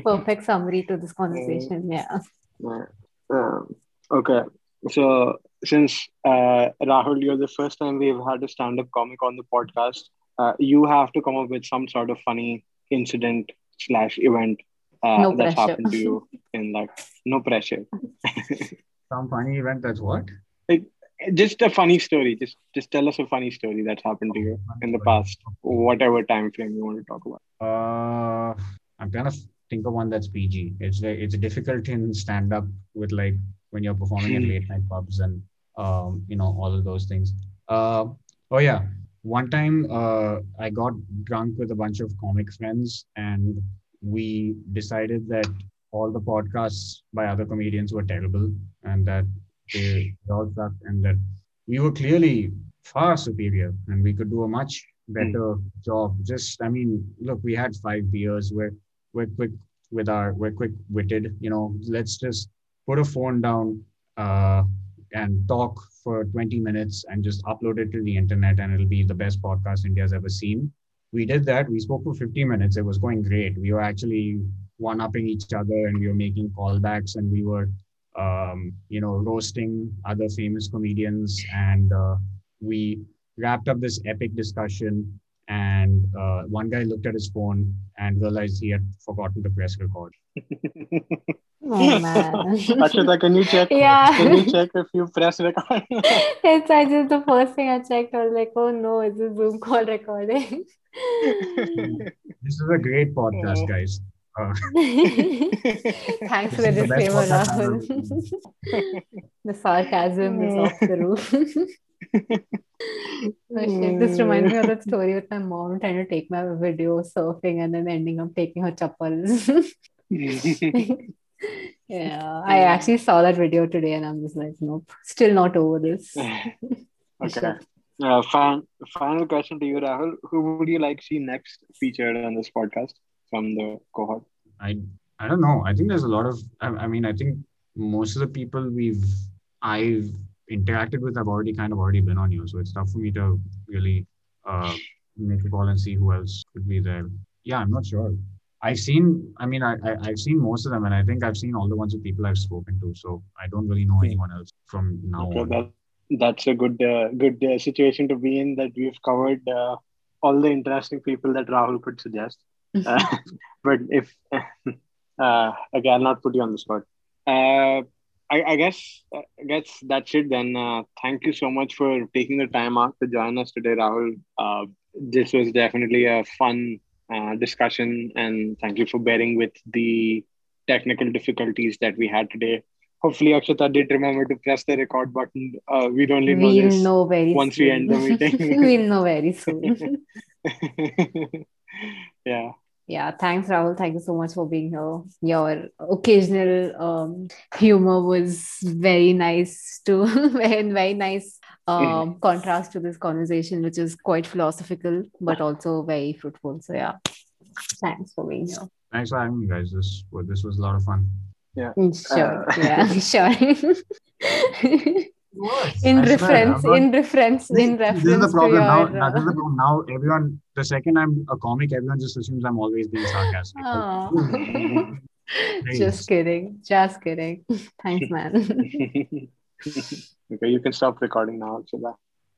<laughs> Perfect summary to this conversation. Yeah. Yeah. Um, okay. So since uh, Rahul, you're the first time we've had a stand-up comic on the podcast, uh, you have to come up with some sort of funny incident slash event uh, No that's pressure. happened to you in like no pressure. Some funny event that's what? Just a funny story. Just just tell us a funny story that's happened to you in the past, whatever time frame you want to talk about. Uh, I'm trying to think of one that's PG. It's like it's difficult in stand up with like when you're performing at Hmm. late night pubs and um, you know all of those things. Uh, oh yeah, one time uh, I got drunk with a bunch of comic friends and we decided that all the podcasts by other comedians were terrible and that they, they all sucked and that we were clearly far superior and we could do a much better job. Just, I mean, look, we had five beers. We're we're quick with our we're quick witted. You know, let's just put a phone down uh, and talk for 20 minutes and just upload it to the internet, and it'll be the best podcast India's ever seen. We did that. We spoke for 50 minutes. It was going great. We were actually one upping each other, and we were making callbacks, and we were um, you know, roasting other famous comedians. And uh, we wrapped up this epic discussion. And uh, one guy looked at his phone and realized he had forgotten to press record. <laughs> Oh <laughs> man. Akshita, can you check? <laughs> Yeah. Can you check if you press record? it's I just the first thing I checked. I was like, oh no, it's a Zoom call recording. This is a great podcast, Oh. guys. Uh, Thanks for the This is the disclaimer, podcast I've ever Rahul. the sarcasm is off the roof. Oh, shit. This reminds me of that story with my mom trying to take my video surfing and then ending up taking her chappals. <laughs> yeah, I actually saw that video today and I'm just like, nope, still not over this. <laughs> okay. Uh, fin- final question to you, Rahul. Who would you like to see next featured on this podcast from the cohort? I I don't know. I think there's a lot of. I, I mean, I think most of the people we've I've interacted with have already kind of already been on you, so it's tough for me to really uh, make a call and see who else could be there. Yeah, I'm not sure. I've seen. I mean, I, I I've seen most of them, and I think I've seen all the ones with people I've spoken to. So I don't really know anyone else from now Okay, on. that, that's a good uh, good uh, situation to be in that we've covered uh, all the interesting people that Rahul could suggest. Uh, <laughs> but if <laughs> uh, again, I'll not put you on the spot. Uh, I, I guess I guess that's it then. Uh, thank you so much for taking the time out to join us today, Rahul. Uh, this was definitely a fun uh, discussion, and thank you for bearing with the technical difficulties that we had today. Hopefully, Akshita did remember to press the record button. Uh, we'd only know We'll this know very once soon. we end the meeting. <laughs> we'll know very soon. yeah. Yeah, thanks, Rahul. Thank you so much for being here. Your occasional um, humor was very nice to <laughs> very, very nice um, <laughs> contrast to this conversation, which is quite philosophical but also very fruitful. So yeah, thanks for being here. Thanks for having me, guys. This well, this was a lot of fun. Yeah. Sure, Uh, <laughs> yeah, sure. In I swear, reference, I'm in reference, in This- reference this is the problem to now. your. This is the problem now. Everyone, the second I'm a comic, everyone just assumes I'm always being sarcastic. Aw. <laughs> Please. just kidding, just kidding. <laughs> Thanks, <laughs> man. okay, you can stop recording now, Akshita.